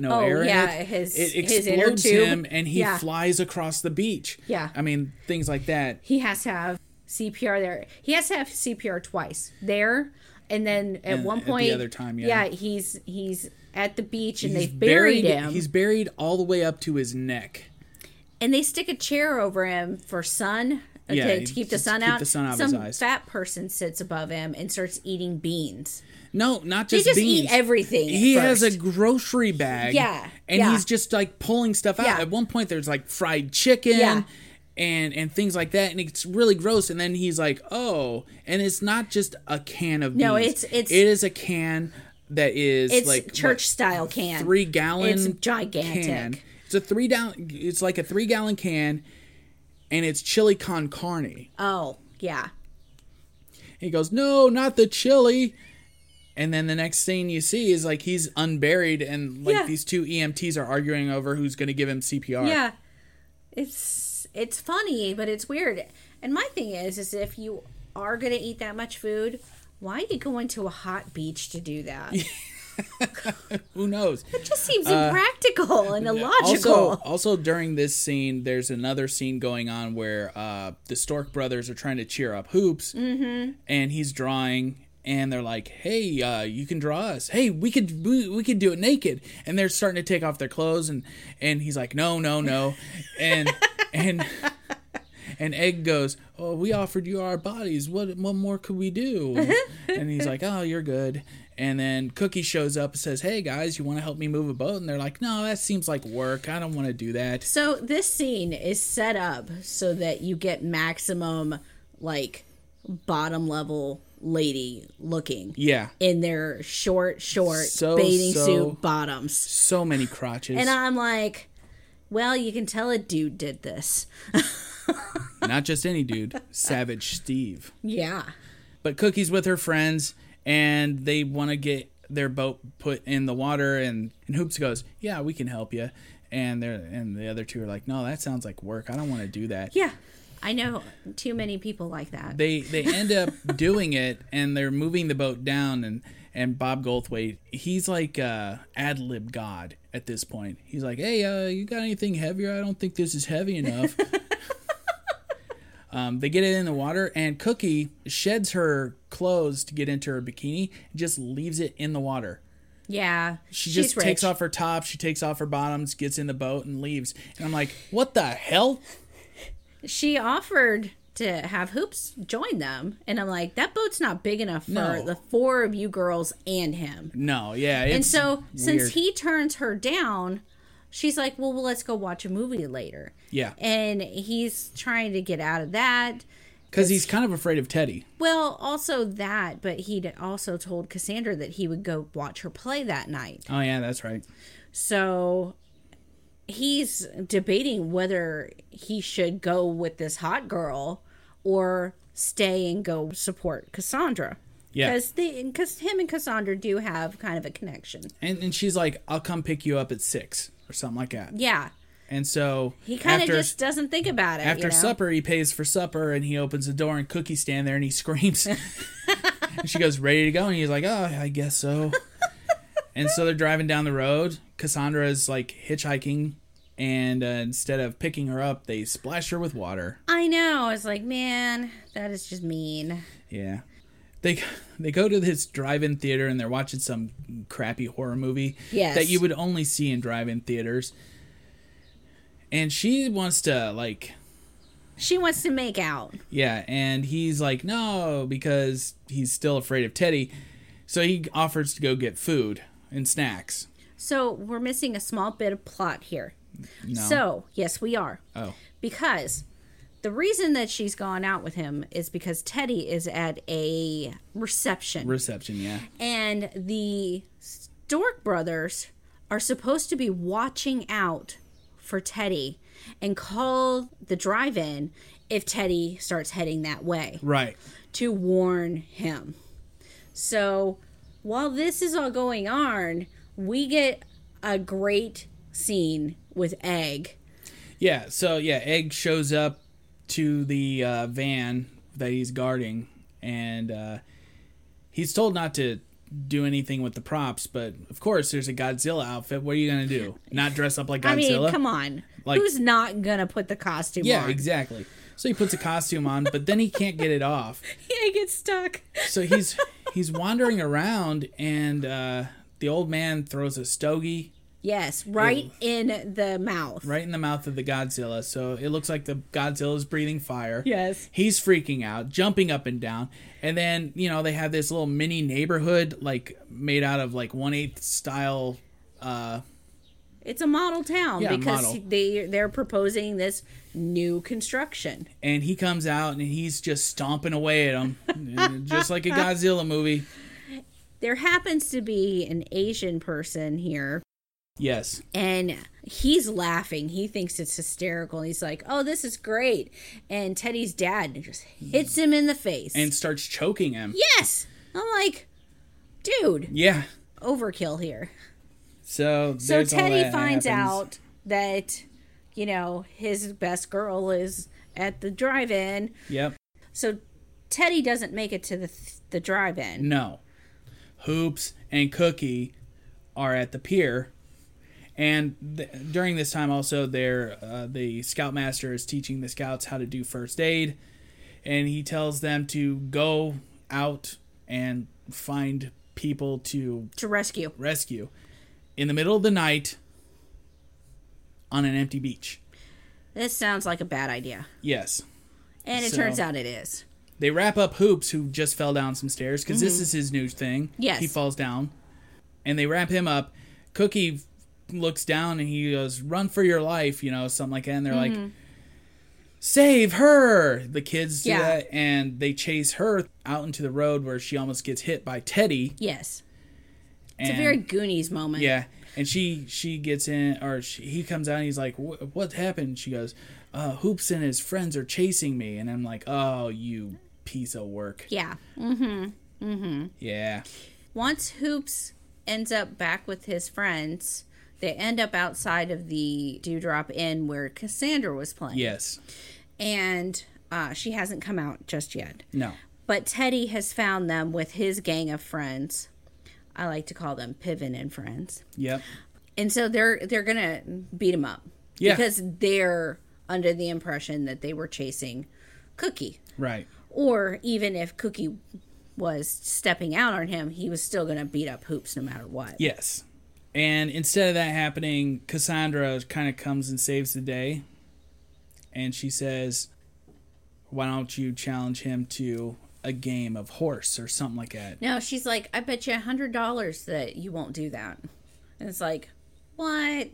Speaker 3: no
Speaker 4: Oh,
Speaker 3: air
Speaker 4: yeah,
Speaker 3: in it,
Speaker 4: his-
Speaker 3: it explodes
Speaker 4: tube.
Speaker 3: him, and he
Speaker 4: Yeah.
Speaker 3: flies across the beach.
Speaker 4: Yeah.
Speaker 3: I mean things like that.
Speaker 4: he has to have CPR there. He has to have CPR twice there, and then at
Speaker 3: And
Speaker 4: one
Speaker 3: at the
Speaker 4: point,
Speaker 3: other time, yeah.
Speaker 4: he's he's at the beach and
Speaker 3: He's
Speaker 4: they've buried, him,
Speaker 3: He's buried all the way up to his neck.
Speaker 4: and they stick a chair over him for sun.
Speaker 3: Yeah,
Speaker 4: to, to keep the sun
Speaker 3: keep
Speaker 4: out.
Speaker 3: the sun out of his
Speaker 4: Some
Speaker 3: eyes.
Speaker 4: fat person sits above him and starts eating beans.
Speaker 3: No, not
Speaker 4: They
Speaker 3: just
Speaker 4: just
Speaker 3: beans.
Speaker 4: eat everything.
Speaker 3: he has a grocery bag.
Speaker 4: Yeah,
Speaker 3: And
Speaker 4: yeah.
Speaker 3: he's just like pulling stuff out.
Speaker 4: Yeah.
Speaker 3: At one point there's like fried chicken
Speaker 4: Yeah.
Speaker 3: And and things like that and it's really gross and then he's like oh and it's not just a can of
Speaker 4: No,
Speaker 3: beans.
Speaker 4: it's- it's-
Speaker 3: it is a can that is
Speaker 4: It's
Speaker 3: like
Speaker 4: church
Speaker 3: what,
Speaker 4: style can.
Speaker 3: three gallon
Speaker 4: It's gigantic.
Speaker 3: can. it's a three down it's like a three gallon can and it's chili con carne
Speaker 4: Oh, yeah.
Speaker 3: he goes no not the chili and then the next thing you see is like he's unburied and like
Speaker 4: Yeah.
Speaker 3: these two emts are arguing over who's going to give him cpr
Speaker 4: Yeah. It's it's funny, but it's weird. And my thing is is if you are going to eat that much food, why are you go into a hot beach to do that?
Speaker 3: Who knows It
Speaker 4: just seems impractical and illogical.
Speaker 3: Uh, Also, also during this scene, there's another scene going on where uh, the Stork brothers are trying to cheer up Hoops, mm-hmm. and he's drawing, and they're like, "Hey, uh, you can draw us. Hey, we could we, we could do it naked." And they're starting to take off their clothes, and and he's like, "No, no, no," and and. And Egg goes, "Oh, we offered you our bodies. What what more could we do?" and he's like, "Oh, you're good." And then Cookie shows up and says, "Hey guys, you want to help me move a boat?" And they're like, "No, that seems like work. I don't want to do that."
Speaker 4: So this scene is set up so that you get maximum like bottom level lady looking
Speaker 3: Yeah,
Speaker 4: in their short short
Speaker 3: So,
Speaker 4: bathing
Speaker 3: so-
Speaker 4: suit bottoms.
Speaker 3: so many crotches.
Speaker 4: And I'm like, well, you can tell a dude did this.
Speaker 3: Not just any dude, Savage Steve.
Speaker 4: Yeah.
Speaker 3: But Cookie's with her friends, and they want to get their boat put in the water. And, and Hoops goes, "Yeah, we can help you." And they're and the other two are like, "No, that sounds like work. I don't want to do that."
Speaker 4: Yeah. I know too many people like that.
Speaker 3: they they end up doing it and they're moving the boat down and and Bob Goldthwait he's like uh ad lib god at this point. He's like hey uh you got anything heavier? I don't think this is heavy enough. Um they get it in the water and Cookie sheds her clothes to get into her bikini and just leaves it in the water.
Speaker 4: Yeah.
Speaker 3: she just takes off her top she takes off her bottoms gets in the boat and leaves. And I'm like what the hell?
Speaker 4: She offered to have Hoops join them. And I'm like, that boat's not big enough for
Speaker 3: No.
Speaker 4: the four of you girls and him.
Speaker 3: no yeah it's
Speaker 4: and so since he turns her down, she's like, well, well, let's go watch a movie later.
Speaker 3: yeah
Speaker 4: And he's trying to get out of that.
Speaker 3: because he's kind of afraid of Teddy
Speaker 4: Well, also that, but he'd also told Cassandra that he would go watch her play that night.
Speaker 3: Oh yeah, that's right.
Speaker 4: So he's debating whether he should go with this hot girl or stay and go support Cassandra.
Speaker 3: Yeah.
Speaker 4: Because because him and Cassandra do have kind of a connection.
Speaker 3: And and she's like, "I'll come pick you up at six or something like that."
Speaker 4: Yeah.
Speaker 3: And so
Speaker 4: He kind of just doesn't think about it.
Speaker 3: after
Speaker 4: you know?
Speaker 3: supper, he pays for supper and he opens the door and Cookie stand there and he screams. and she goes, "Ready to go?" And he's like, "Oh, I guess so." and so they're driving down the road. Cassandra is like hitchhiking, and uh, instead of picking her up, they splash her with water.
Speaker 4: I know. I was like, man, that is just mean.
Speaker 3: Yeah. They they go to this drive-in theater and they're watching some crappy horror movie
Speaker 4: Yes.
Speaker 3: that you would only see in drive-in theaters. And she wants to like
Speaker 4: She wants to make out.
Speaker 3: yeah, and he's like no because he's still afraid of Teddy. So he offers to go get food and snacks.
Speaker 4: So we're missing a small bit of plot here.
Speaker 3: No.
Speaker 4: So, yes, we are.
Speaker 3: oh.
Speaker 4: Because the reason that she's gone out with him is because Teddy is at a reception.
Speaker 3: Reception, yeah.
Speaker 4: and the Stork brothers are supposed to be watching out for Teddy and call the drive in if Teddy starts heading that way
Speaker 3: Right.
Speaker 4: to warn him. So while this is all going on, we get a great scene with Egg.
Speaker 3: Yeah, so yeah, Egg shows up to the uh, van that he's guarding, and uh, he's told not to do anything with the props. But of course, there's a Godzilla outfit. What are you gonna do? Not dress up like Godzilla?
Speaker 4: I mean, come on.
Speaker 3: Like-
Speaker 4: Who's not gonna put the costume on?
Speaker 3: Yeah,
Speaker 4: on?
Speaker 3: exactly. So he puts a costume on, but then he can't get it off.
Speaker 4: Yeah, he gets stuck.
Speaker 3: So he's he's wandering around, and uh, the old man throws a stogie
Speaker 4: Yes, right in the mouth.
Speaker 3: right in the mouth of the Godzilla. So it looks like the Godzilla is breathing fire.
Speaker 4: Yes.
Speaker 3: He's freaking out, jumping up and down. And then, you know, they have this little mini neighborhood, like made out of like one eighth style uh
Speaker 4: It's a model town
Speaker 3: Yeah,
Speaker 4: because
Speaker 3: model.
Speaker 4: they they're proposing this new construction.
Speaker 3: and he comes out and he's just stomping away at him, just like a Godzilla movie.
Speaker 4: There happens to be an Asian person here
Speaker 3: Yes,
Speaker 4: and he's laughing. He thinks it's hysterical. He's like, "Oh, this is great." And Teddy's dad just hits him in the face.
Speaker 3: and starts choking him.
Speaker 4: yes. I'm like, "Dude,
Speaker 3: Yeah.
Speaker 4: overkill here."
Speaker 3: So
Speaker 4: So Teddy finds out that you know, his best girl is at the drive-in.
Speaker 3: Yep.
Speaker 4: So Teddy doesn't make it to the the drive-in.
Speaker 3: No. Hoops and Cookie are at the pier, and th- during this time also, there uh, the scoutmaster is teaching the scouts how to do first aid, and he tells them to go out and find people to
Speaker 4: To rescue.
Speaker 3: rescue in the middle of the night on an empty beach.
Speaker 4: This sounds like a bad idea.
Speaker 3: Yes.
Speaker 4: And it
Speaker 3: So-
Speaker 4: turns out it is.
Speaker 3: They wrap up Hoops, who just fell down some stairs, because this is his new thing.
Speaker 4: Mm-hmm. Yes.
Speaker 3: He falls down. And they wrap him up. Cookie looks down and he goes, Run for your life, you know, something like that. And they're like, Save her! The kids do
Speaker 4: Mm-hmm. Yeah.
Speaker 3: that. And they chase her out into the road where she almost gets hit by Teddy.
Speaker 4: Yes.
Speaker 3: And,
Speaker 4: It's a very Goonies moment.
Speaker 3: Yeah. And she she gets in, or she, he comes out and he's like, What happened? She goes, uh, Hoops and his friends are chasing me. And I'm like, Oh, you piece of work.
Speaker 4: Yeah. Mm-hmm. Mm-hmm.
Speaker 3: Yeah.
Speaker 4: Once Hoops ends up back with his friends, they end up outside of the Dewdrop Inn where Cassandra was playing.
Speaker 3: Yes.
Speaker 4: And uh, she hasn't come out just yet.
Speaker 3: No.
Speaker 4: But Teddy has found them with his gang of friends. I like to call them Piven and friends.
Speaker 3: Yep.
Speaker 4: And so they're they're gonna beat him up.
Speaker 3: Yeah.
Speaker 4: Because they're under the impression that they were chasing Cookie.
Speaker 3: Right.
Speaker 4: Or even if Cookie was stepping out on him, he was still gonna beat up Hoops no matter what.
Speaker 3: Yes. And instead of that happening, Cassandra kind of comes and saves the day. And she says, Why don't you challenge him to a game of horse or something like that?
Speaker 4: No, she's like, I bet you a hundred dollars that you won't do that. And it's like, what?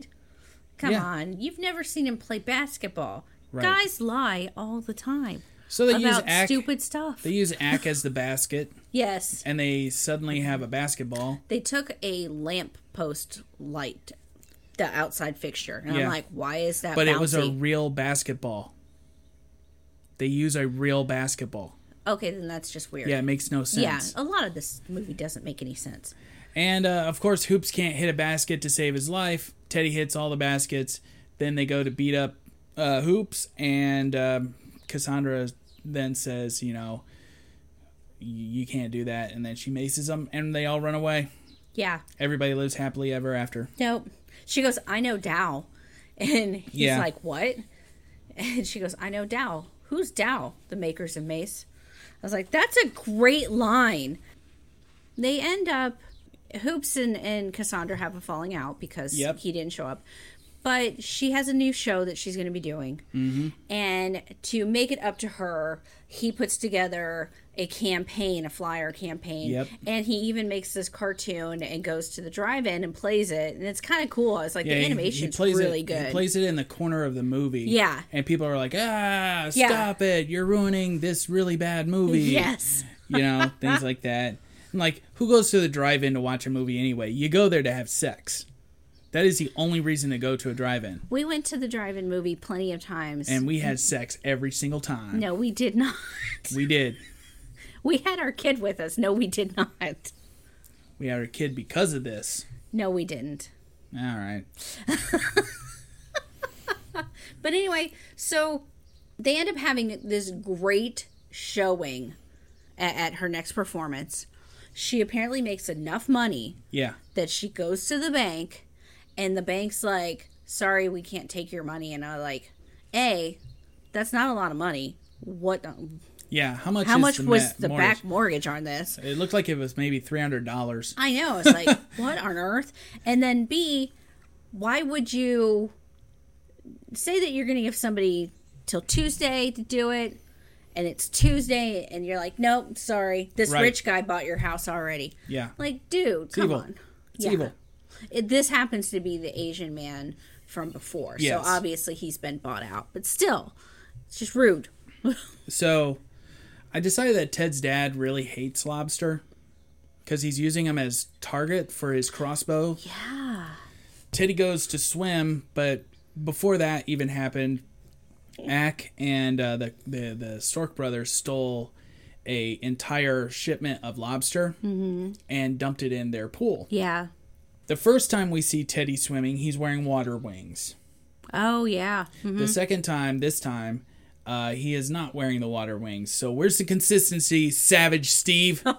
Speaker 4: Come
Speaker 3: Yeah.
Speaker 4: on, you've never seen him play basketball.
Speaker 3: Right.
Speaker 4: Guys lie all the time
Speaker 3: So they use Ack,
Speaker 4: stupid stuff.
Speaker 3: they use Ack as the basket,
Speaker 4: yes,
Speaker 3: and they suddenly have a basketball.
Speaker 4: they took a lamp post light, the outside fixture, and
Speaker 3: Yeah.
Speaker 4: I'm like, why is that?
Speaker 3: But it was a real basketball. They use a real basketball.
Speaker 4: okay. Then that's just weird.
Speaker 3: Yeah, it makes no sense.
Speaker 4: yeah. A lot of this movie doesn't make any sense.
Speaker 3: And uh, of course, Hoops can't hit a basket to save his life. Teddy hits all the baskets. Then they go to beat up uh, Hoops, and um, Cassandra then says, "You know, you can't do that." And then she maces them, and they all run away.
Speaker 4: Yeah.
Speaker 3: Everybody lives happily ever after.
Speaker 4: Nope. She goes, I know Dow. And he's
Speaker 3: Yeah.
Speaker 4: like, What? And she goes, I know Dow. Who's Dow? The makers of mace. I was like, That's a great line. They end up, Hoops and, and Cassandra have a falling out because
Speaker 3: Yep.
Speaker 4: he didn't show up. But she has a new show that she's going to be doing. Mm-hmm. And to make it up to her, he puts together a campaign, a flyer campaign.
Speaker 3: Yep.
Speaker 4: And he even makes this cartoon and goes to the drive-in and plays it, and it's kind of cool. It's like
Speaker 3: Yeah,
Speaker 4: the
Speaker 3: animation plays
Speaker 4: really
Speaker 3: it,
Speaker 4: good.
Speaker 3: He plays it in the corner of the movie.
Speaker 4: Yeah.
Speaker 3: and people are like, "Ah,
Speaker 4: Yeah.
Speaker 3: stop it! You're ruining this really bad movie."
Speaker 4: yes,
Speaker 3: you know, things like that. I'm like, who goes to the drive-in to watch a movie anyway? You go there to have sex. That is the only reason to go to a drive-in.
Speaker 4: we went to the drive-in movie plenty of times.
Speaker 3: And we had sex every single time.
Speaker 4: no, we did not.
Speaker 3: We did.
Speaker 4: We had our kid with us. No, we did not.
Speaker 3: We had our kid because of this.
Speaker 4: No, we didn't.
Speaker 3: All right.
Speaker 4: But anyway, so they end up having this great showing at, at her next performance. She apparently makes enough money
Speaker 3: Yeah.
Speaker 4: that she goes to the bank and the bank's like, sorry, we can't take your money. And I'm like, A, that's not a lot of money. What,
Speaker 3: Yeah. How much?
Speaker 4: how much
Speaker 3: the
Speaker 4: was the
Speaker 3: mortgage?
Speaker 4: back mortgage on this?
Speaker 3: It looked like it was maybe three hundred dollars.
Speaker 4: I know. It's like, what on earth? And then B, why would you say that you're going to give somebody till Tuesday to do it? And it's Tuesday, and you're like, nope, sorry. This
Speaker 3: Right.
Speaker 4: rich guy bought your house already.
Speaker 3: Yeah.
Speaker 4: Like, dude, come
Speaker 3: evil.
Speaker 4: on.
Speaker 3: It's
Speaker 4: Yeah.
Speaker 3: evil.
Speaker 4: It, this happens to be the Asian man from before,
Speaker 3: Yes.
Speaker 4: so obviously he's been bought out. But still, it's just rude.
Speaker 3: So I decided that Ted's dad really hates lobster because he's using him as target for his crossbow.
Speaker 4: Yeah.
Speaker 3: Teddy goes to swim, but before that even happened, Ack and uh, the, the the Stork brothers stole a entire shipment of lobster and dumped it in their pool.
Speaker 4: Yeah.
Speaker 3: The first time we see Teddy swimming, he's wearing water wings.
Speaker 4: Oh yeah. Mhm.
Speaker 3: The second time, this time, uh, he is not wearing the water wings. So where's the consistency, Savage Steve?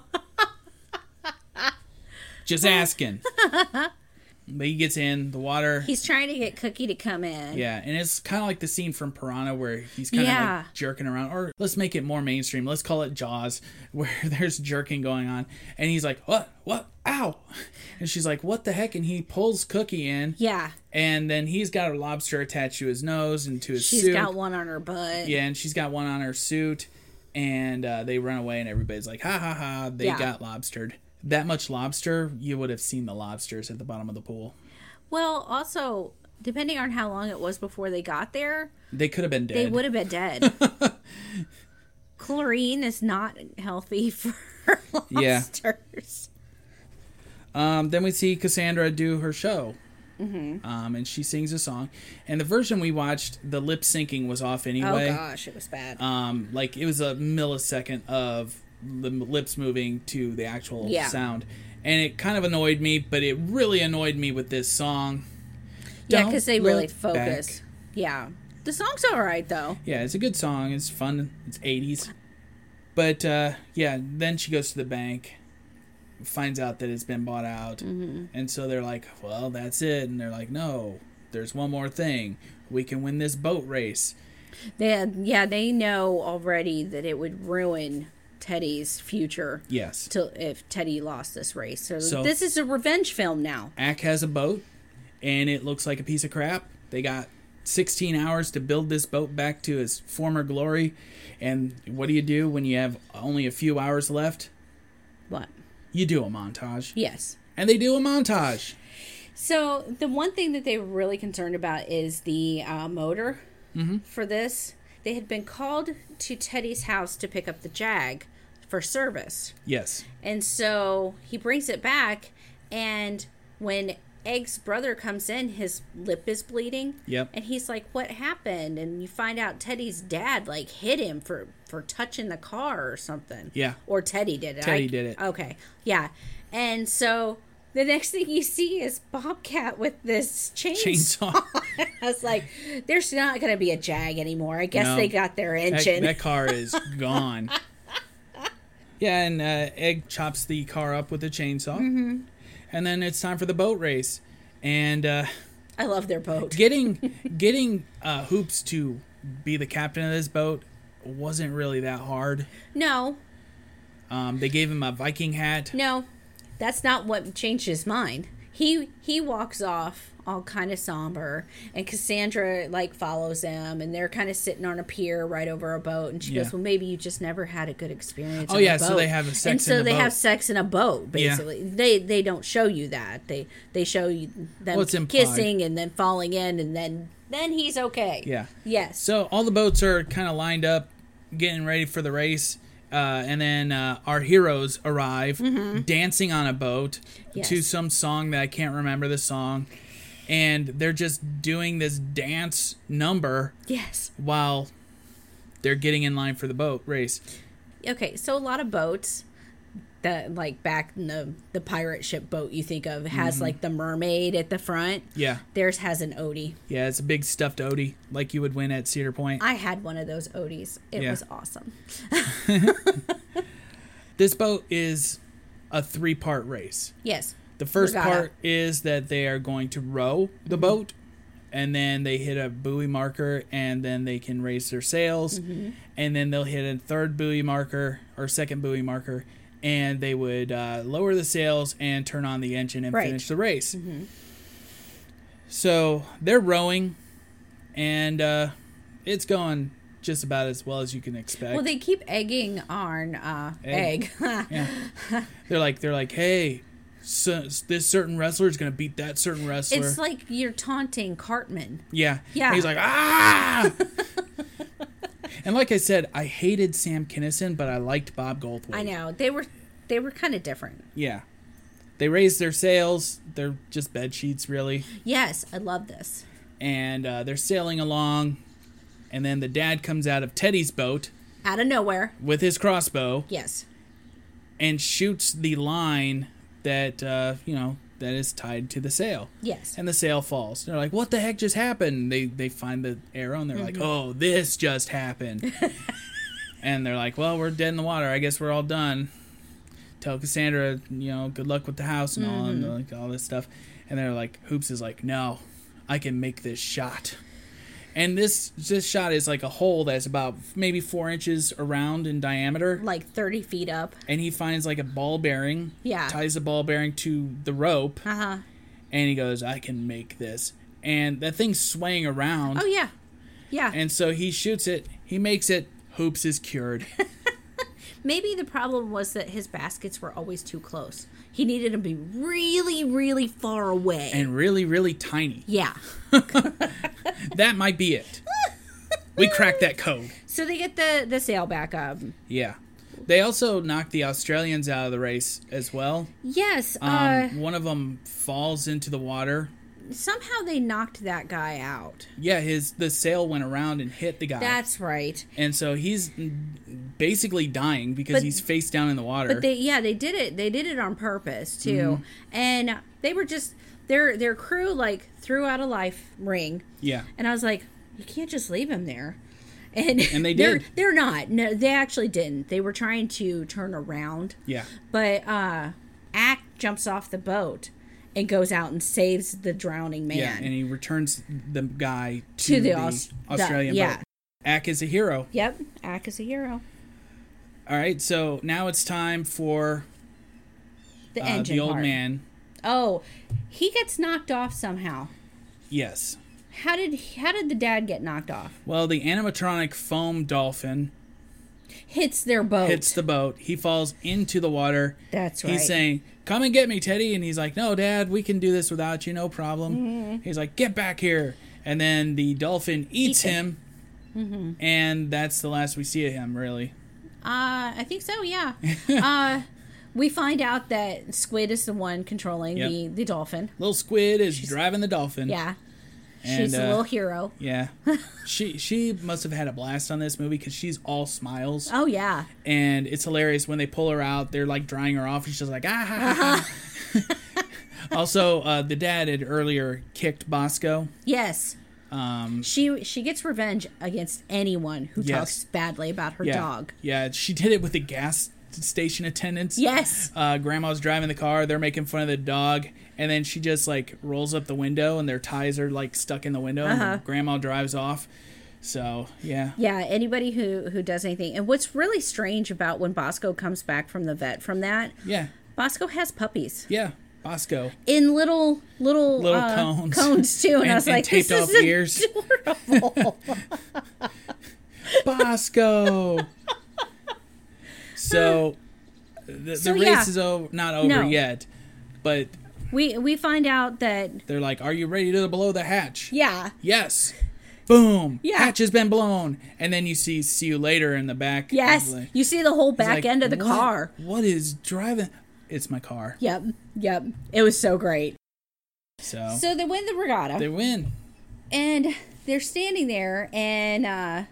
Speaker 3: Just asking. but he gets in the water.
Speaker 4: He's trying to get Cookie to come in.
Speaker 3: Yeah, and it's kind of like the scene from Piranha where he's kind of
Speaker 4: Yeah.
Speaker 3: like jerking around. Or let's make it more mainstream. Let's call it Jaws, where there's jerking going on, and he's like, "What? What? Ow!" And she's like, "What the heck?" And he pulls Cookie in,
Speaker 4: Yeah.
Speaker 3: and then he's got a lobster attached to his nose and to his
Speaker 4: She's
Speaker 3: suit.
Speaker 4: She's got one on her butt.
Speaker 3: Yeah, and she's got one on her suit, and uh, they run away, and everybody's like, "Ha ha ha!" They
Speaker 4: Yeah.
Speaker 3: got lobstered. That much lobster, you would have seen the lobsters at the bottom of the pool.
Speaker 4: Well, also, depending on how long it was before they got there,
Speaker 3: They could have been dead.
Speaker 4: they would have been dead. Chlorine is not healthy for
Speaker 3: Yeah.
Speaker 4: lobsters.
Speaker 3: Um, then we see Cassandra do her show. Mm-hmm. Um, and she sings a song. And the version we watched, the lip syncing was off anyway.
Speaker 4: Oh gosh, it was bad.
Speaker 3: Um, like it was a millisecond of the lips moving to the actual
Speaker 4: Yeah.
Speaker 3: sound. And it kind of annoyed me, but it really annoyed me with this song.
Speaker 4: yeah, because they really focus.
Speaker 3: back.
Speaker 4: Yeah, the song's all right though.
Speaker 3: Yeah, it's a good song. It's fun. It's 80s. But uh, yeah, then she goes to the bank, finds out that it's been bought out.
Speaker 4: Mm-hmm.
Speaker 3: And so they're like, well, that's it. And they're like, no, there's one more thing. We can win this boat race.
Speaker 4: They, yeah, they know already that it would ruin Teddy's future
Speaker 3: Yes.
Speaker 4: to if Teddy lost this race. So,
Speaker 3: So-
Speaker 4: this is a revenge film now.
Speaker 3: Ack has a boat, and it looks like a piece of crap. They got 16 hours to build this boat back to its former glory. And what do you do when you have only a few hours left?
Speaker 4: What?
Speaker 3: You do a montage.
Speaker 4: Yes.
Speaker 3: And they do a montage.
Speaker 4: So the one thing that they were really concerned about is the uh, motor
Speaker 3: Mm-hmm.
Speaker 4: for this. They had been called to Teddy's house to pick up the Jag for service,
Speaker 3: Yes.
Speaker 4: and so he brings it back. And when Egg's brother comes in, his lip is bleeding.
Speaker 3: Yep.
Speaker 4: And he's like, "What happened?" And you find out Teddy's dad like hit him for for touching the car or something.
Speaker 3: Yeah.
Speaker 4: Or Teddy did it.
Speaker 3: Teddy
Speaker 4: I-
Speaker 3: did it.
Speaker 4: Okay. Yeah. And so the next thing you see is Bobcat with this chainsaw.
Speaker 3: Chainsaw.
Speaker 4: I was like, there's not going to be a Jag anymore. I guess
Speaker 3: No.
Speaker 4: they got their
Speaker 3: That,
Speaker 4: engine.
Speaker 3: that car is gone. yeah, and uh, Egg chops the car up with a chainsaw. Mm-hmm. And then it's time for the boat race. And uh,
Speaker 4: I love their boat.
Speaker 3: getting getting uh, Hoops to be the captain of this boat wasn't really that hard.
Speaker 4: No,
Speaker 3: Um, they gave him a Viking hat.
Speaker 4: no, that's not what changed his mind. He he walks off all kind of somber, and Cassandra like follows them, and they're kind of sitting on a pier right over a boat, and she
Speaker 3: Yeah.
Speaker 4: goes, "Well, maybe you just never had a good experience."
Speaker 3: Oh, yeah, so they have a sex
Speaker 4: and so they
Speaker 3: boat.
Speaker 4: have sex in a boat.
Speaker 3: Yeah.
Speaker 4: Basically, they they don't show you that. They they show you them
Speaker 3: Well,
Speaker 4: kissing and then falling in, and then then he's okay.
Speaker 3: Yeah.
Speaker 4: Yes.
Speaker 3: So all the boats are kind of lined up, getting ready for the race. Uh, and then uh, our heroes arrive, dancing on a boat
Speaker 4: Mm-hmm. Yes.
Speaker 3: to some song that I can't remember the song. And they're just doing this dance number
Speaker 4: yes.
Speaker 3: while they're getting in line for the boat race.
Speaker 4: okay so a lot of boats that like back in the the pirate ship boat you think of has
Speaker 3: Mm-hmm.
Speaker 4: like the mermaid at the front
Speaker 3: Yeah.
Speaker 4: theirs has an odie
Speaker 3: Yeah, it's a big stuffed Odie, like you would win at Cedar Point.
Speaker 4: i had one of those odies it
Speaker 3: Yeah.
Speaker 4: was awesome
Speaker 3: This boat is a three part race.
Speaker 4: yes
Speaker 3: The first
Speaker 4: Regatta.
Speaker 3: part is that they are going to row the
Speaker 4: Mm-hmm.
Speaker 3: boat, and then they hit a buoy marker, and then they can raise their sails,
Speaker 4: Mm-hmm.
Speaker 3: and then they'll hit a third buoy marker or second buoy marker, and they would uh, lower the sails and turn on the engine and
Speaker 4: Right.
Speaker 3: finish the race. So they're rowing, and uh, it's going just about as well as you can expect.
Speaker 4: well they keep egging on uh egg,
Speaker 3: Yeah. they're like they're like, hey, so, this certain wrestler is going to beat that certain wrestler.
Speaker 4: It's like you're taunting Cartman.
Speaker 3: yeah.
Speaker 4: Yeah.
Speaker 3: And he's like, ah! and like I said, I hated Sam Kinison, but I liked Bob Goldthwait.
Speaker 4: I know they were they were kind of different.
Speaker 3: Yeah. They raised their sails. They're just bed sheets, really.
Speaker 4: Yes, I love this.
Speaker 3: And uh, they're sailing along. And then the dad comes out of Teddy's boat
Speaker 4: Out of nowhere.
Speaker 3: with his crossbow
Speaker 4: Yes.
Speaker 3: and shoots the line that, uh, you know, that is tied to the sail.
Speaker 4: Yes.
Speaker 3: And the sail falls. They're like, what the heck just happened? They, they find the arrow and they're like, mm-hmm. oh, this just happened. and they're like, well, we're dead in the water. I guess we're all done. Tell Cassandra, you know, good luck with the house and all, and mm-hmm. like all this stuff. And they're like, Hoops is like, no, I can make this shot. And this this shot is like a hole that's about maybe four inches around in diameter.
Speaker 4: like 30 feet up.
Speaker 3: And he finds like a ball bearing.
Speaker 4: Yeah.
Speaker 3: Ties the ball bearing to the rope.
Speaker 4: Uh huh.
Speaker 3: And he goes, I can make this. And that thing's swaying around.
Speaker 4: Oh yeah. Yeah.
Speaker 3: And so he shoots it. He makes it. Hoops is cured.
Speaker 4: Maybe the problem was that his baskets were always too close. He needed to be really, really far away.
Speaker 3: and really, really tiny.
Speaker 4: yeah.
Speaker 3: That might be it. We cracked that code.
Speaker 4: So they get the the sail back up.
Speaker 3: Yeah. They also knocked the Australians out of the race as well.
Speaker 4: Yes.
Speaker 3: Um,
Speaker 4: uh,
Speaker 3: one of them falls into the water.
Speaker 4: Somehow they knocked that guy out.
Speaker 3: Yeah, his the sail went around and hit the guy,
Speaker 4: That's right.
Speaker 3: and so he's basically dying because
Speaker 4: But-
Speaker 3: he's face down in the water.
Speaker 4: But they yeah, they did it. They did it on purpose too.
Speaker 3: Mm-hmm.
Speaker 4: And they were just their their crew like threw out a life ring.
Speaker 3: yeah,
Speaker 4: And I was like, you can't just leave him there. And,
Speaker 3: And they
Speaker 4: they're,
Speaker 3: did.
Speaker 4: They're not. No, they actually didn't. They were trying to turn around.
Speaker 3: yeah,
Speaker 4: But uh Ack jumps off the boat and goes out and saves the drowning man.
Speaker 3: yeah, and he returns the guy to,
Speaker 4: To the
Speaker 3: the,
Speaker 4: Aus- the-
Speaker 3: Australian
Speaker 4: yeah.
Speaker 3: boat. Ack is a hero.
Speaker 4: Yep. Ack is a hero.
Speaker 3: All right, so now it's time for
Speaker 4: The
Speaker 3: uh,
Speaker 4: engine
Speaker 3: the old
Speaker 4: part.
Speaker 3: man.
Speaker 4: Oh, he gets knocked off somehow.
Speaker 3: Yes.
Speaker 4: How did how did the dad get knocked off?
Speaker 3: Well, the animatronic foam dolphin
Speaker 4: Hits their boat.
Speaker 3: hits the boat. He falls into the water.
Speaker 4: That's right.
Speaker 3: He's saying, "Come and get me, Teddy," and he's like, "No, Dad, we can do this without you, no problem."
Speaker 4: Mm-hmm.
Speaker 3: He's like, "Get back here!" And then the dolphin eats
Speaker 4: Eats him.
Speaker 3: him, and that's the last we see of him, really.
Speaker 4: Uh, I think so. Yeah. uh, we find out that Squid is the one controlling
Speaker 3: Yep.
Speaker 4: the the dolphin.
Speaker 3: Little squid is driving the dolphin.
Speaker 4: Yeah.
Speaker 3: And,
Speaker 4: She's a
Speaker 3: uh,
Speaker 4: little hero.
Speaker 3: Yeah, she she must have had a blast on this movie because she's all smiles,
Speaker 4: Oh yeah.
Speaker 3: and it's hilarious when they pull her out. They're like drying her off, and she's like, ah. Ha, ha, ha." also, uh, the dad had earlier kicked Bosco.
Speaker 4: Yes.
Speaker 3: Um,
Speaker 4: She she gets revenge against anyone who
Speaker 3: Yes.
Speaker 4: talks badly about her
Speaker 3: yeah,
Speaker 4: dog.
Speaker 3: Yeah, she did it with the gas station attendants.
Speaker 4: Yes.
Speaker 3: Uh, grandma's driving the car. They're making fun of the dog, and then she just like rolls up the window, and their ties are like stuck in the window. And
Speaker 4: Uh-huh.
Speaker 3: then grandma drives off. So yeah,
Speaker 4: Yeah, anybody who who does anything. And what's really strange about when Bosco comes back from the vet from that,
Speaker 3: yeah,
Speaker 4: Bosco has puppies
Speaker 3: yeah. Bosco,
Speaker 4: in little little
Speaker 3: Little
Speaker 4: uh,
Speaker 3: cones.
Speaker 4: cones too, and, I
Speaker 3: And-
Speaker 4: was
Speaker 3: and
Speaker 4: like,
Speaker 3: taped
Speaker 4: this
Speaker 3: off
Speaker 4: is
Speaker 3: ears.
Speaker 4: adorable.
Speaker 3: Bosco. so the,
Speaker 4: So,
Speaker 3: the race
Speaker 4: yeah.
Speaker 3: is over, not over
Speaker 4: No.
Speaker 3: yet, but
Speaker 4: we we find out that
Speaker 3: they're like, "Are you ready to blow the hatch?"
Speaker 4: yeah,
Speaker 3: Yes. Boom.
Speaker 4: Yeah.
Speaker 3: Hatch has been blown. And then you see see you later in the back.
Speaker 4: yes,
Speaker 3: Like-
Speaker 4: you see the whole back
Speaker 3: like,
Speaker 4: end of the
Speaker 3: "What-
Speaker 4: car.
Speaker 3: What is driving? It's my car.
Speaker 4: Yep, yep. It was so great.
Speaker 3: So,
Speaker 4: So they win the regatta,
Speaker 3: they win.
Speaker 4: and they're standing there, and uh,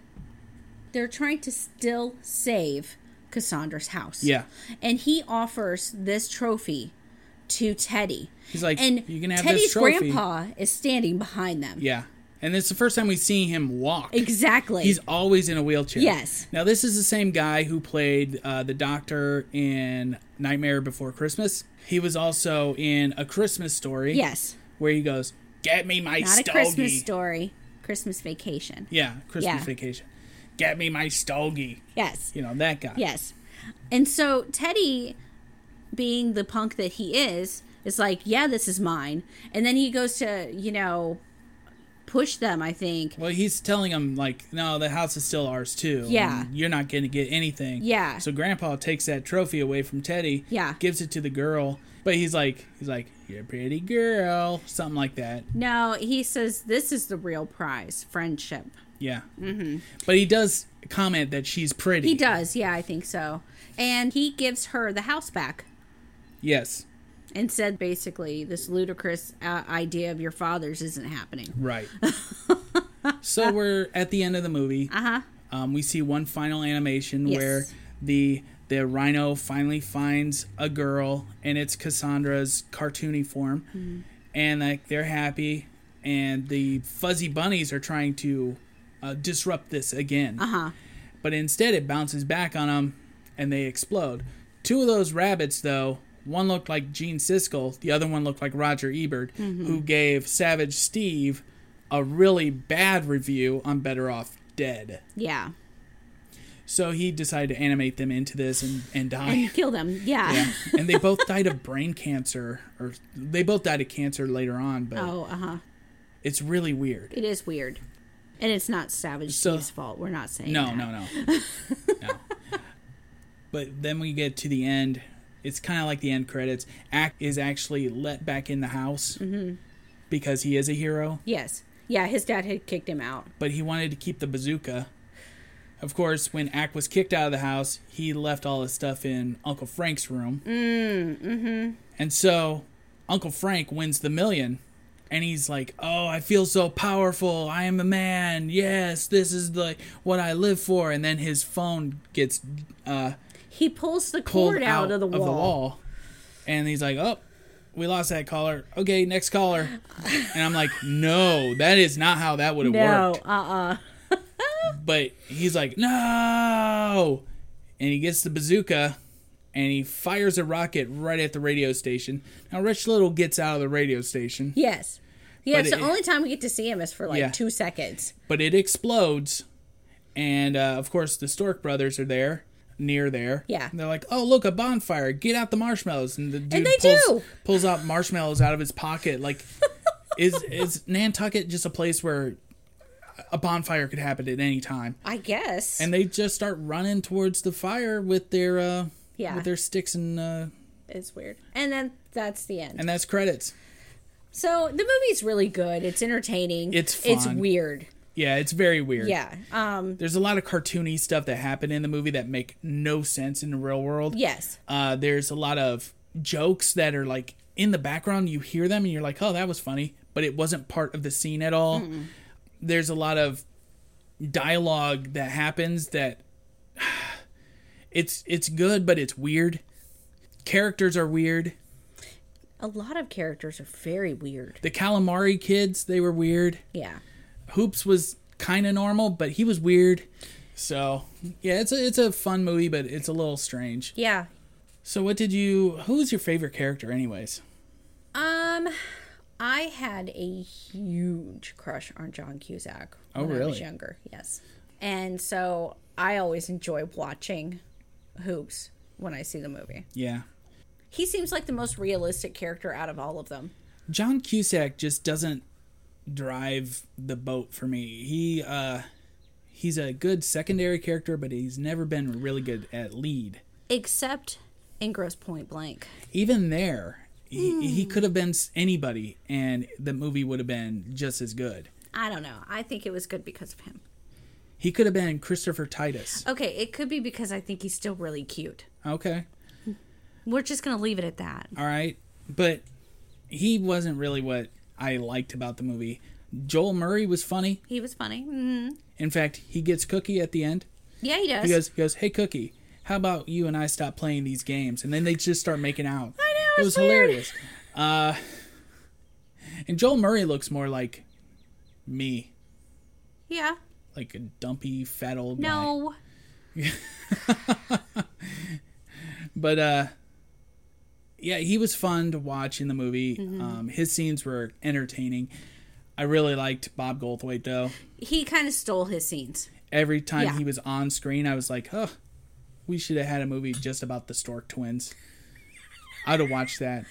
Speaker 4: they're trying to still save Cassandra's house.
Speaker 3: Yeah.
Speaker 4: and he offers this trophy to Teddy.
Speaker 3: He's like,
Speaker 4: and
Speaker 3: you can have
Speaker 4: Teddy's grandpa is standing behind them.
Speaker 3: Yeah. And it's the first time we see him walk.
Speaker 4: Exactly.
Speaker 3: He's always in a wheelchair.
Speaker 4: Yes.
Speaker 3: Now this is the same guy who played uh, the Doctor in Nightmare Before Christmas. He was also in A Christmas Story.
Speaker 4: yes.
Speaker 3: Where he goes, "Get me my
Speaker 4: Not
Speaker 3: stogie."
Speaker 4: a Christmas story. Christmas vacation.
Speaker 3: Yeah, Christmas
Speaker 4: Yeah.
Speaker 3: Vacation. Get me my stogie.
Speaker 4: Yes.
Speaker 3: You know that guy.
Speaker 4: Yes. And so Teddy, being the punk that he is, is like, yeah, this is mine. And then he goes to, you know, push them. I think.
Speaker 3: Well, he's telling them, like, no, the house is still ours too.
Speaker 4: Yeah.
Speaker 3: you're not going to get anything.
Speaker 4: Yeah.
Speaker 3: So Grandpa takes that trophy away from Teddy.
Speaker 4: Yeah.
Speaker 3: Gives it to the girl, but he's like, he's like, you're a pretty girl, something like that.
Speaker 4: No, he says this is the real prize, friendship.
Speaker 3: Yeah. Mm-hmm. But he does comment that she's pretty.
Speaker 4: He does, yeah, I think so. And he gives her the house back
Speaker 3: Yes.
Speaker 4: and said basically, this ludicrous uh, idea of your father's isn't happening.
Speaker 3: Right. so we're at the end of the movie.
Speaker 4: Uh huh.
Speaker 3: Um, we see one final animation
Speaker 4: Yes.
Speaker 3: where the the rhino finally finds a girl, and it's Cassandra's cartoony form,
Speaker 4: Mm-hmm.
Speaker 3: and like they're happy, and the fuzzy bunnies are trying to uh, disrupt this again.
Speaker 4: Uh huh.
Speaker 3: But instead, it bounces back on them, and they explode. Two of those rabbits, though, one looked like Gene Siskel, the other one looked like Roger Ebert, who gave Savage Steve a really bad review on Better Off Dead.
Speaker 4: Yeah.
Speaker 3: So he decided to animate them into this and, and die.
Speaker 4: And kill them. Yeah.
Speaker 3: yeah. And they both died of brain cancer, or they both died of cancer later on, but
Speaker 4: Oh, uh huh.
Speaker 3: it's really weird.
Speaker 4: It is weird. And it's not Savage
Speaker 3: So-
Speaker 4: Steve's fault. We're not saying
Speaker 3: No,
Speaker 4: that.
Speaker 3: no, no. no. But then we get to the end. It's kind of like the end credits. Ack is actually let back in the house
Speaker 4: Mm-hmm.
Speaker 3: because he is a hero,
Speaker 4: Yes. Yeah, his dad had kicked him out.
Speaker 3: but he wanted to keep the bazooka. Of course, when Ack was kicked out of the house, he left all his stuff in Uncle Frank's room. Mm, mm-hmm. And so Uncle Frank wins the million. And he's like, "Oh, I feel so powerful. I am a man. Yes, this is the what I live for." And then his phone gets uh,
Speaker 4: He pulls the cord out, of the wall.
Speaker 3: and he's like, "Oh, we lost that caller. Okay, next caller." And I'm like, "No, that is not how that would have
Speaker 4: No,
Speaker 3: worked."
Speaker 4: uh uh
Speaker 3: But he's like, "No!" And he gets the bazooka and he fires a rocket right at the radio station. Now Rich Little gets out of the radio station,
Speaker 4: Yes. Yeah, it's the
Speaker 3: it-
Speaker 4: only time we get to see him is for like
Speaker 3: Yeah.
Speaker 4: two seconds.
Speaker 3: but it explodes. And uh, of course, the Stork brothers are there, near there.
Speaker 4: Yeah.
Speaker 3: And they're like, "Oh, look, a bonfire! Get out the marshmallows!" And the dude
Speaker 4: they
Speaker 3: pulls,
Speaker 4: do.
Speaker 3: pulls out marshmallows out of his pocket. Like, is is Nantucket just a place where a bonfire could happen at any time?
Speaker 4: I guess.
Speaker 3: And they just start running towards the fire with their uh,
Speaker 4: Yeah.
Speaker 3: with their sticks and uh,
Speaker 4: it's weird. And then that's the end.
Speaker 3: and that's credits.
Speaker 4: so the movie's really good. It's entertaining.
Speaker 3: It's
Speaker 4: It's weird.
Speaker 3: Yeah, it's very weird.
Speaker 4: Yeah. Um
Speaker 3: There's a lot of cartoony stuff that happen in the movie that make no sense in the real world.
Speaker 4: yes.
Speaker 3: Uh, there's a lot of jokes that are like in the background. You hear them and you're like, oh, that was funny, but it wasn't part of the scene at all. There's a lot of dialogue that happens that it's it's good, but it's weird. Characters are weird.
Speaker 4: A lot of characters are very weird.
Speaker 3: The calamari kids, they were weird.
Speaker 4: Yeah.
Speaker 3: Hoops was kind of normal, but he was weird. So yeah, it's a it's a fun movie, but it's a little strange.
Speaker 4: Yeah.
Speaker 3: So what did you? Who's your favorite character, anyways?
Speaker 4: Um I had a huge crush on John Cusack
Speaker 3: Oh,
Speaker 4: when I was younger. Yes. And so I always enjoy watching Hoops when I see the movie.
Speaker 3: Yeah,
Speaker 4: He seems like the most realistic character out of all of them.
Speaker 3: John Cusack just doesn't drive the boat for me. He uh, he's a good secondary character, but he's never been really good at lead.
Speaker 4: Except in Grosse Pointe Blank.
Speaker 3: Even there, he, he could have been anybody, and the movie would have been just as good.
Speaker 4: I don't know. I think it was good because of him.
Speaker 3: He could have been Christopher Titus.
Speaker 4: Okay, it could be because I think he's still really cute.
Speaker 3: Okay.
Speaker 4: We're just going to leave it at that.
Speaker 3: All right. But he wasn't really what I liked about the movie. Joel Murray was funny.
Speaker 4: He was funny. hmm
Speaker 3: In fact, he gets Cookie at the end.
Speaker 4: Yeah, he does.
Speaker 3: He goes, he goes, "Hey Cookie, how about you and I stop playing these games?" And then they just start making out.
Speaker 4: I know,
Speaker 3: It was
Speaker 4: weird.
Speaker 3: hilarious. Uh, and Joel Murray looks more like me,
Speaker 4: yeah.
Speaker 3: like a dumpy, fat old guy.
Speaker 4: No.
Speaker 3: But uh, yeah, he was fun to watch in the movie.
Speaker 4: Mm-hmm.
Speaker 3: Um, his scenes were entertaining. I really liked Bob Goldthwait though.
Speaker 4: He kind of stole his scenes.
Speaker 3: Every time
Speaker 4: Yeah.
Speaker 3: he was on screen, I was like, "Oh, we should have had a movie just about the Stork twins." I'd have watched that.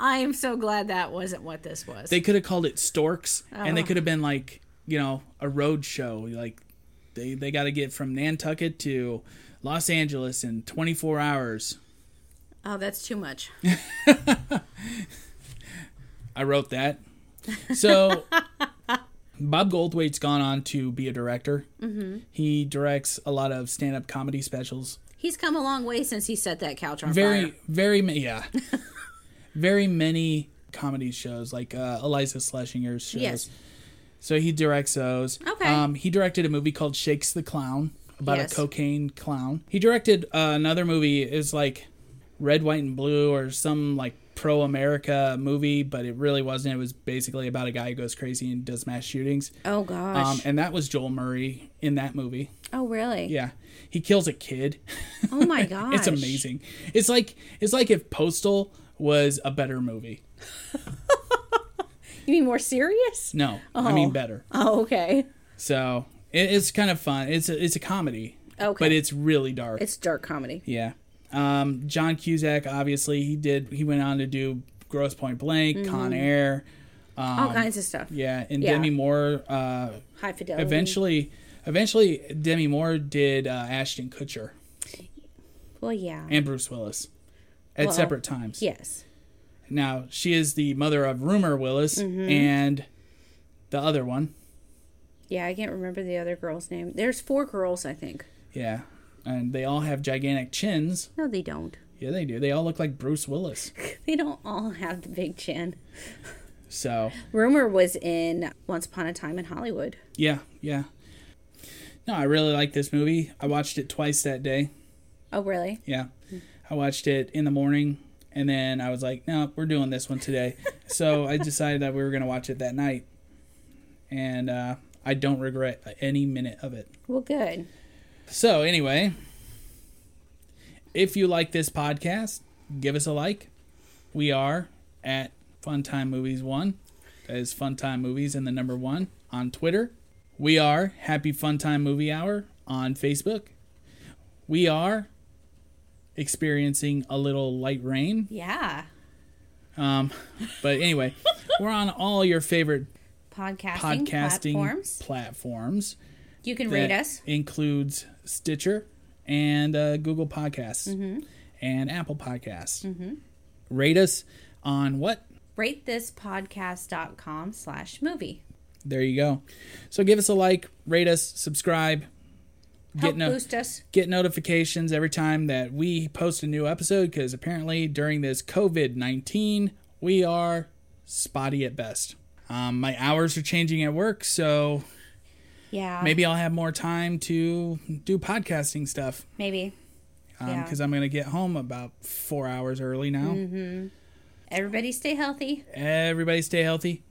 Speaker 4: I am so glad that wasn't what this was.
Speaker 3: They could have called it Storks, and they
Speaker 4: Oh.
Speaker 3: could have been like, you know, a road show. Like they they got to get from Nantucket to Los Angeles in 24 hours.
Speaker 4: Oh, that's too much.
Speaker 3: I wrote that. So Bob Goldthwait's gone on to be a director. Mm-hmm. He directs a lot of stand-up comedy specials.
Speaker 4: He's come a long way since he set that couch on
Speaker 3: Very,
Speaker 4: fire.
Speaker 3: very, ma- yeah, very many comedy shows like uh, Iliza Shlesinger's shows.
Speaker 4: Yes.
Speaker 3: So he directs those.
Speaker 4: Okay.
Speaker 3: Um, he directed a movie called Shakes the Clown about
Speaker 4: Yes.
Speaker 3: a cocaine clown. He directed uh, another movie is like Red, White, and Blue or some like pro America movie, but it really wasn't. It was basically about a guy who goes crazy and does mass shootings.
Speaker 4: Oh gosh.
Speaker 3: Um, and that was Joel Murray in that movie.
Speaker 4: oh really?
Speaker 3: Yeah. He kills a kid.
Speaker 4: Oh my gosh.
Speaker 3: It's amazing. It's like it's like if Postal was a better movie.
Speaker 4: You mean more serious?
Speaker 3: No, I mean
Speaker 4: Oh.
Speaker 3: better.
Speaker 4: Oh okay.
Speaker 3: So it, it's kind of fun. It's a, it's a comedy,
Speaker 4: Okay.
Speaker 3: but it's really dark.
Speaker 4: It's dark comedy.
Speaker 3: yeah. Um, John Cusack, obviously, he did. He went on to do Grosse Pointe Blank, Con Air.
Speaker 4: All kinds of stuff.
Speaker 3: Um, Yeah, and
Speaker 4: Yeah.
Speaker 3: Demi Moore. Uh,
Speaker 4: High fidelity.
Speaker 3: eventually, eventually, Demi Moore did uh, Ashton Kutcher
Speaker 4: Well, yeah.
Speaker 3: and Bruce Willis at
Speaker 4: Well,
Speaker 3: separate times.
Speaker 4: yes.
Speaker 3: Now she is the mother of Rumer Willis
Speaker 4: Mm-hmm.
Speaker 3: and the other one.
Speaker 4: Yeah, I can't remember the other girl's name. There's four girls, I think.
Speaker 3: Yeah, and they all have gigantic chins.
Speaker 4: No, they don't.
Speaker 3: Yeah, they do. They all look like Bruce Willis.
Speaker 4: They don't all have the big chin.
Speaker 3: So
Speaker 4: Rumer was in Once Upon a Time in Hollywood.
Speaker 3: yeah, yeah. No, I really like this movie. I watched it twice that day.
Speaker 4: Oh, really?
Speaker 3: Yeah, I watched it in the morning, and then I was like, "No, we're doing this one today." so I decided that we were going to watch it that night, and uh, I don't regret any minute of it.
Speaker 4: Well, good.
Speaker 3: So, anyway, if you like this podcast, give us a like. We are at Funtime Movies 1. That is Funtime Movies and the number 1 on Twitter. We are Happy Funtime Movie Hour on Facebook. We are experiencing a little light rain.
Speaker 4: Yeah.
Speaker 3: Um, but anyway, we're on all your favorite
Speaker 4: Podcasting,
Speaker 3: podcasting
Speaker 4: platforms.
Speaker 3: platforms.
Speaker 4: You can rate us.
Speaker 3: includes Stitcher and uh, Google Podcasts
Speaker 4: Mm-hmm.
Speaker 3: and Apple Podcasts. Rate us on what?
Speaker 4: ratethispodcast.com slash movie.
Speaker 3: There you go. So give us a like, rate us, subscribe,
Speaker 4: Help
Speaker 3: get no-
Speaker 4: boost us.
Speaker 3: get notifications every time that we post a new episode because apparently during this COVID 19, we are spotty at best. Um, my hours are changing at work, so
Speaker 4: Yeah.
Speaker 3: maybe I'll have more time to do podcasting stuff.
Speaker 4: Maybe. Yeah.
Speaker 3: because I'm going to get home about four hours early now.
Speaker 4: Mm-hmm. Everybody stay healthy.
Speaker 3: Everybody stay healthy.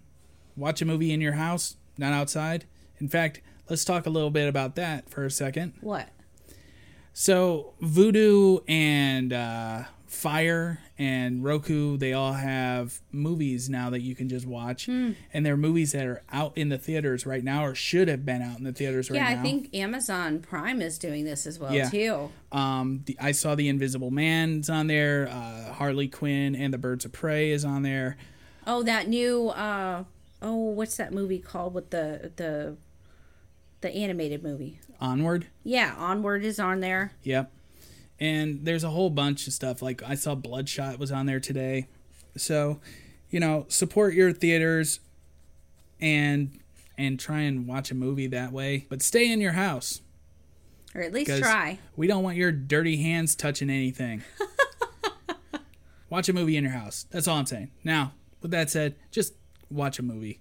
Speaker 3: Watch a movie in your house, not outside. In fact, let's talk a little bit about that for a second.
Speaker 4: What?
Speaker 3: So, Vudu and uh, Fire and Roku, they all have movies now that you can just watch.
Speaker 4: Hmm.
Speaker 3: And they're movies that are out in the theaters right now or should have been out in the theaters right now. yeah.
Speaker 4: I think Amazon Prime is doing this as well
Speaker 3: Yeah.
Speaker 4: too.
Speaker 3: Um, the, I saw The Invisible Man's on there. Uh, Harley Quinn and the Birds of Prey is on there.
Speaker 4: Oh, that new uh oh, what's that movie called with the the the animated movie?
Speaker 3: Onward.
Speaker 4: Yeah, Onward is on there.
Speaker 3: Yep. And there's a whole bunch of stuff. Like I saw Bloodshot was on there today. So, you know, support your theaters and and try and watch a movie that way. But stay in your house.
Speaker 4: Or at least try.
Speaker 3: We don't want your dirty hands touching anything. watch a movie in your house. That's all I'm saying. Now, with that said, just watch a movie.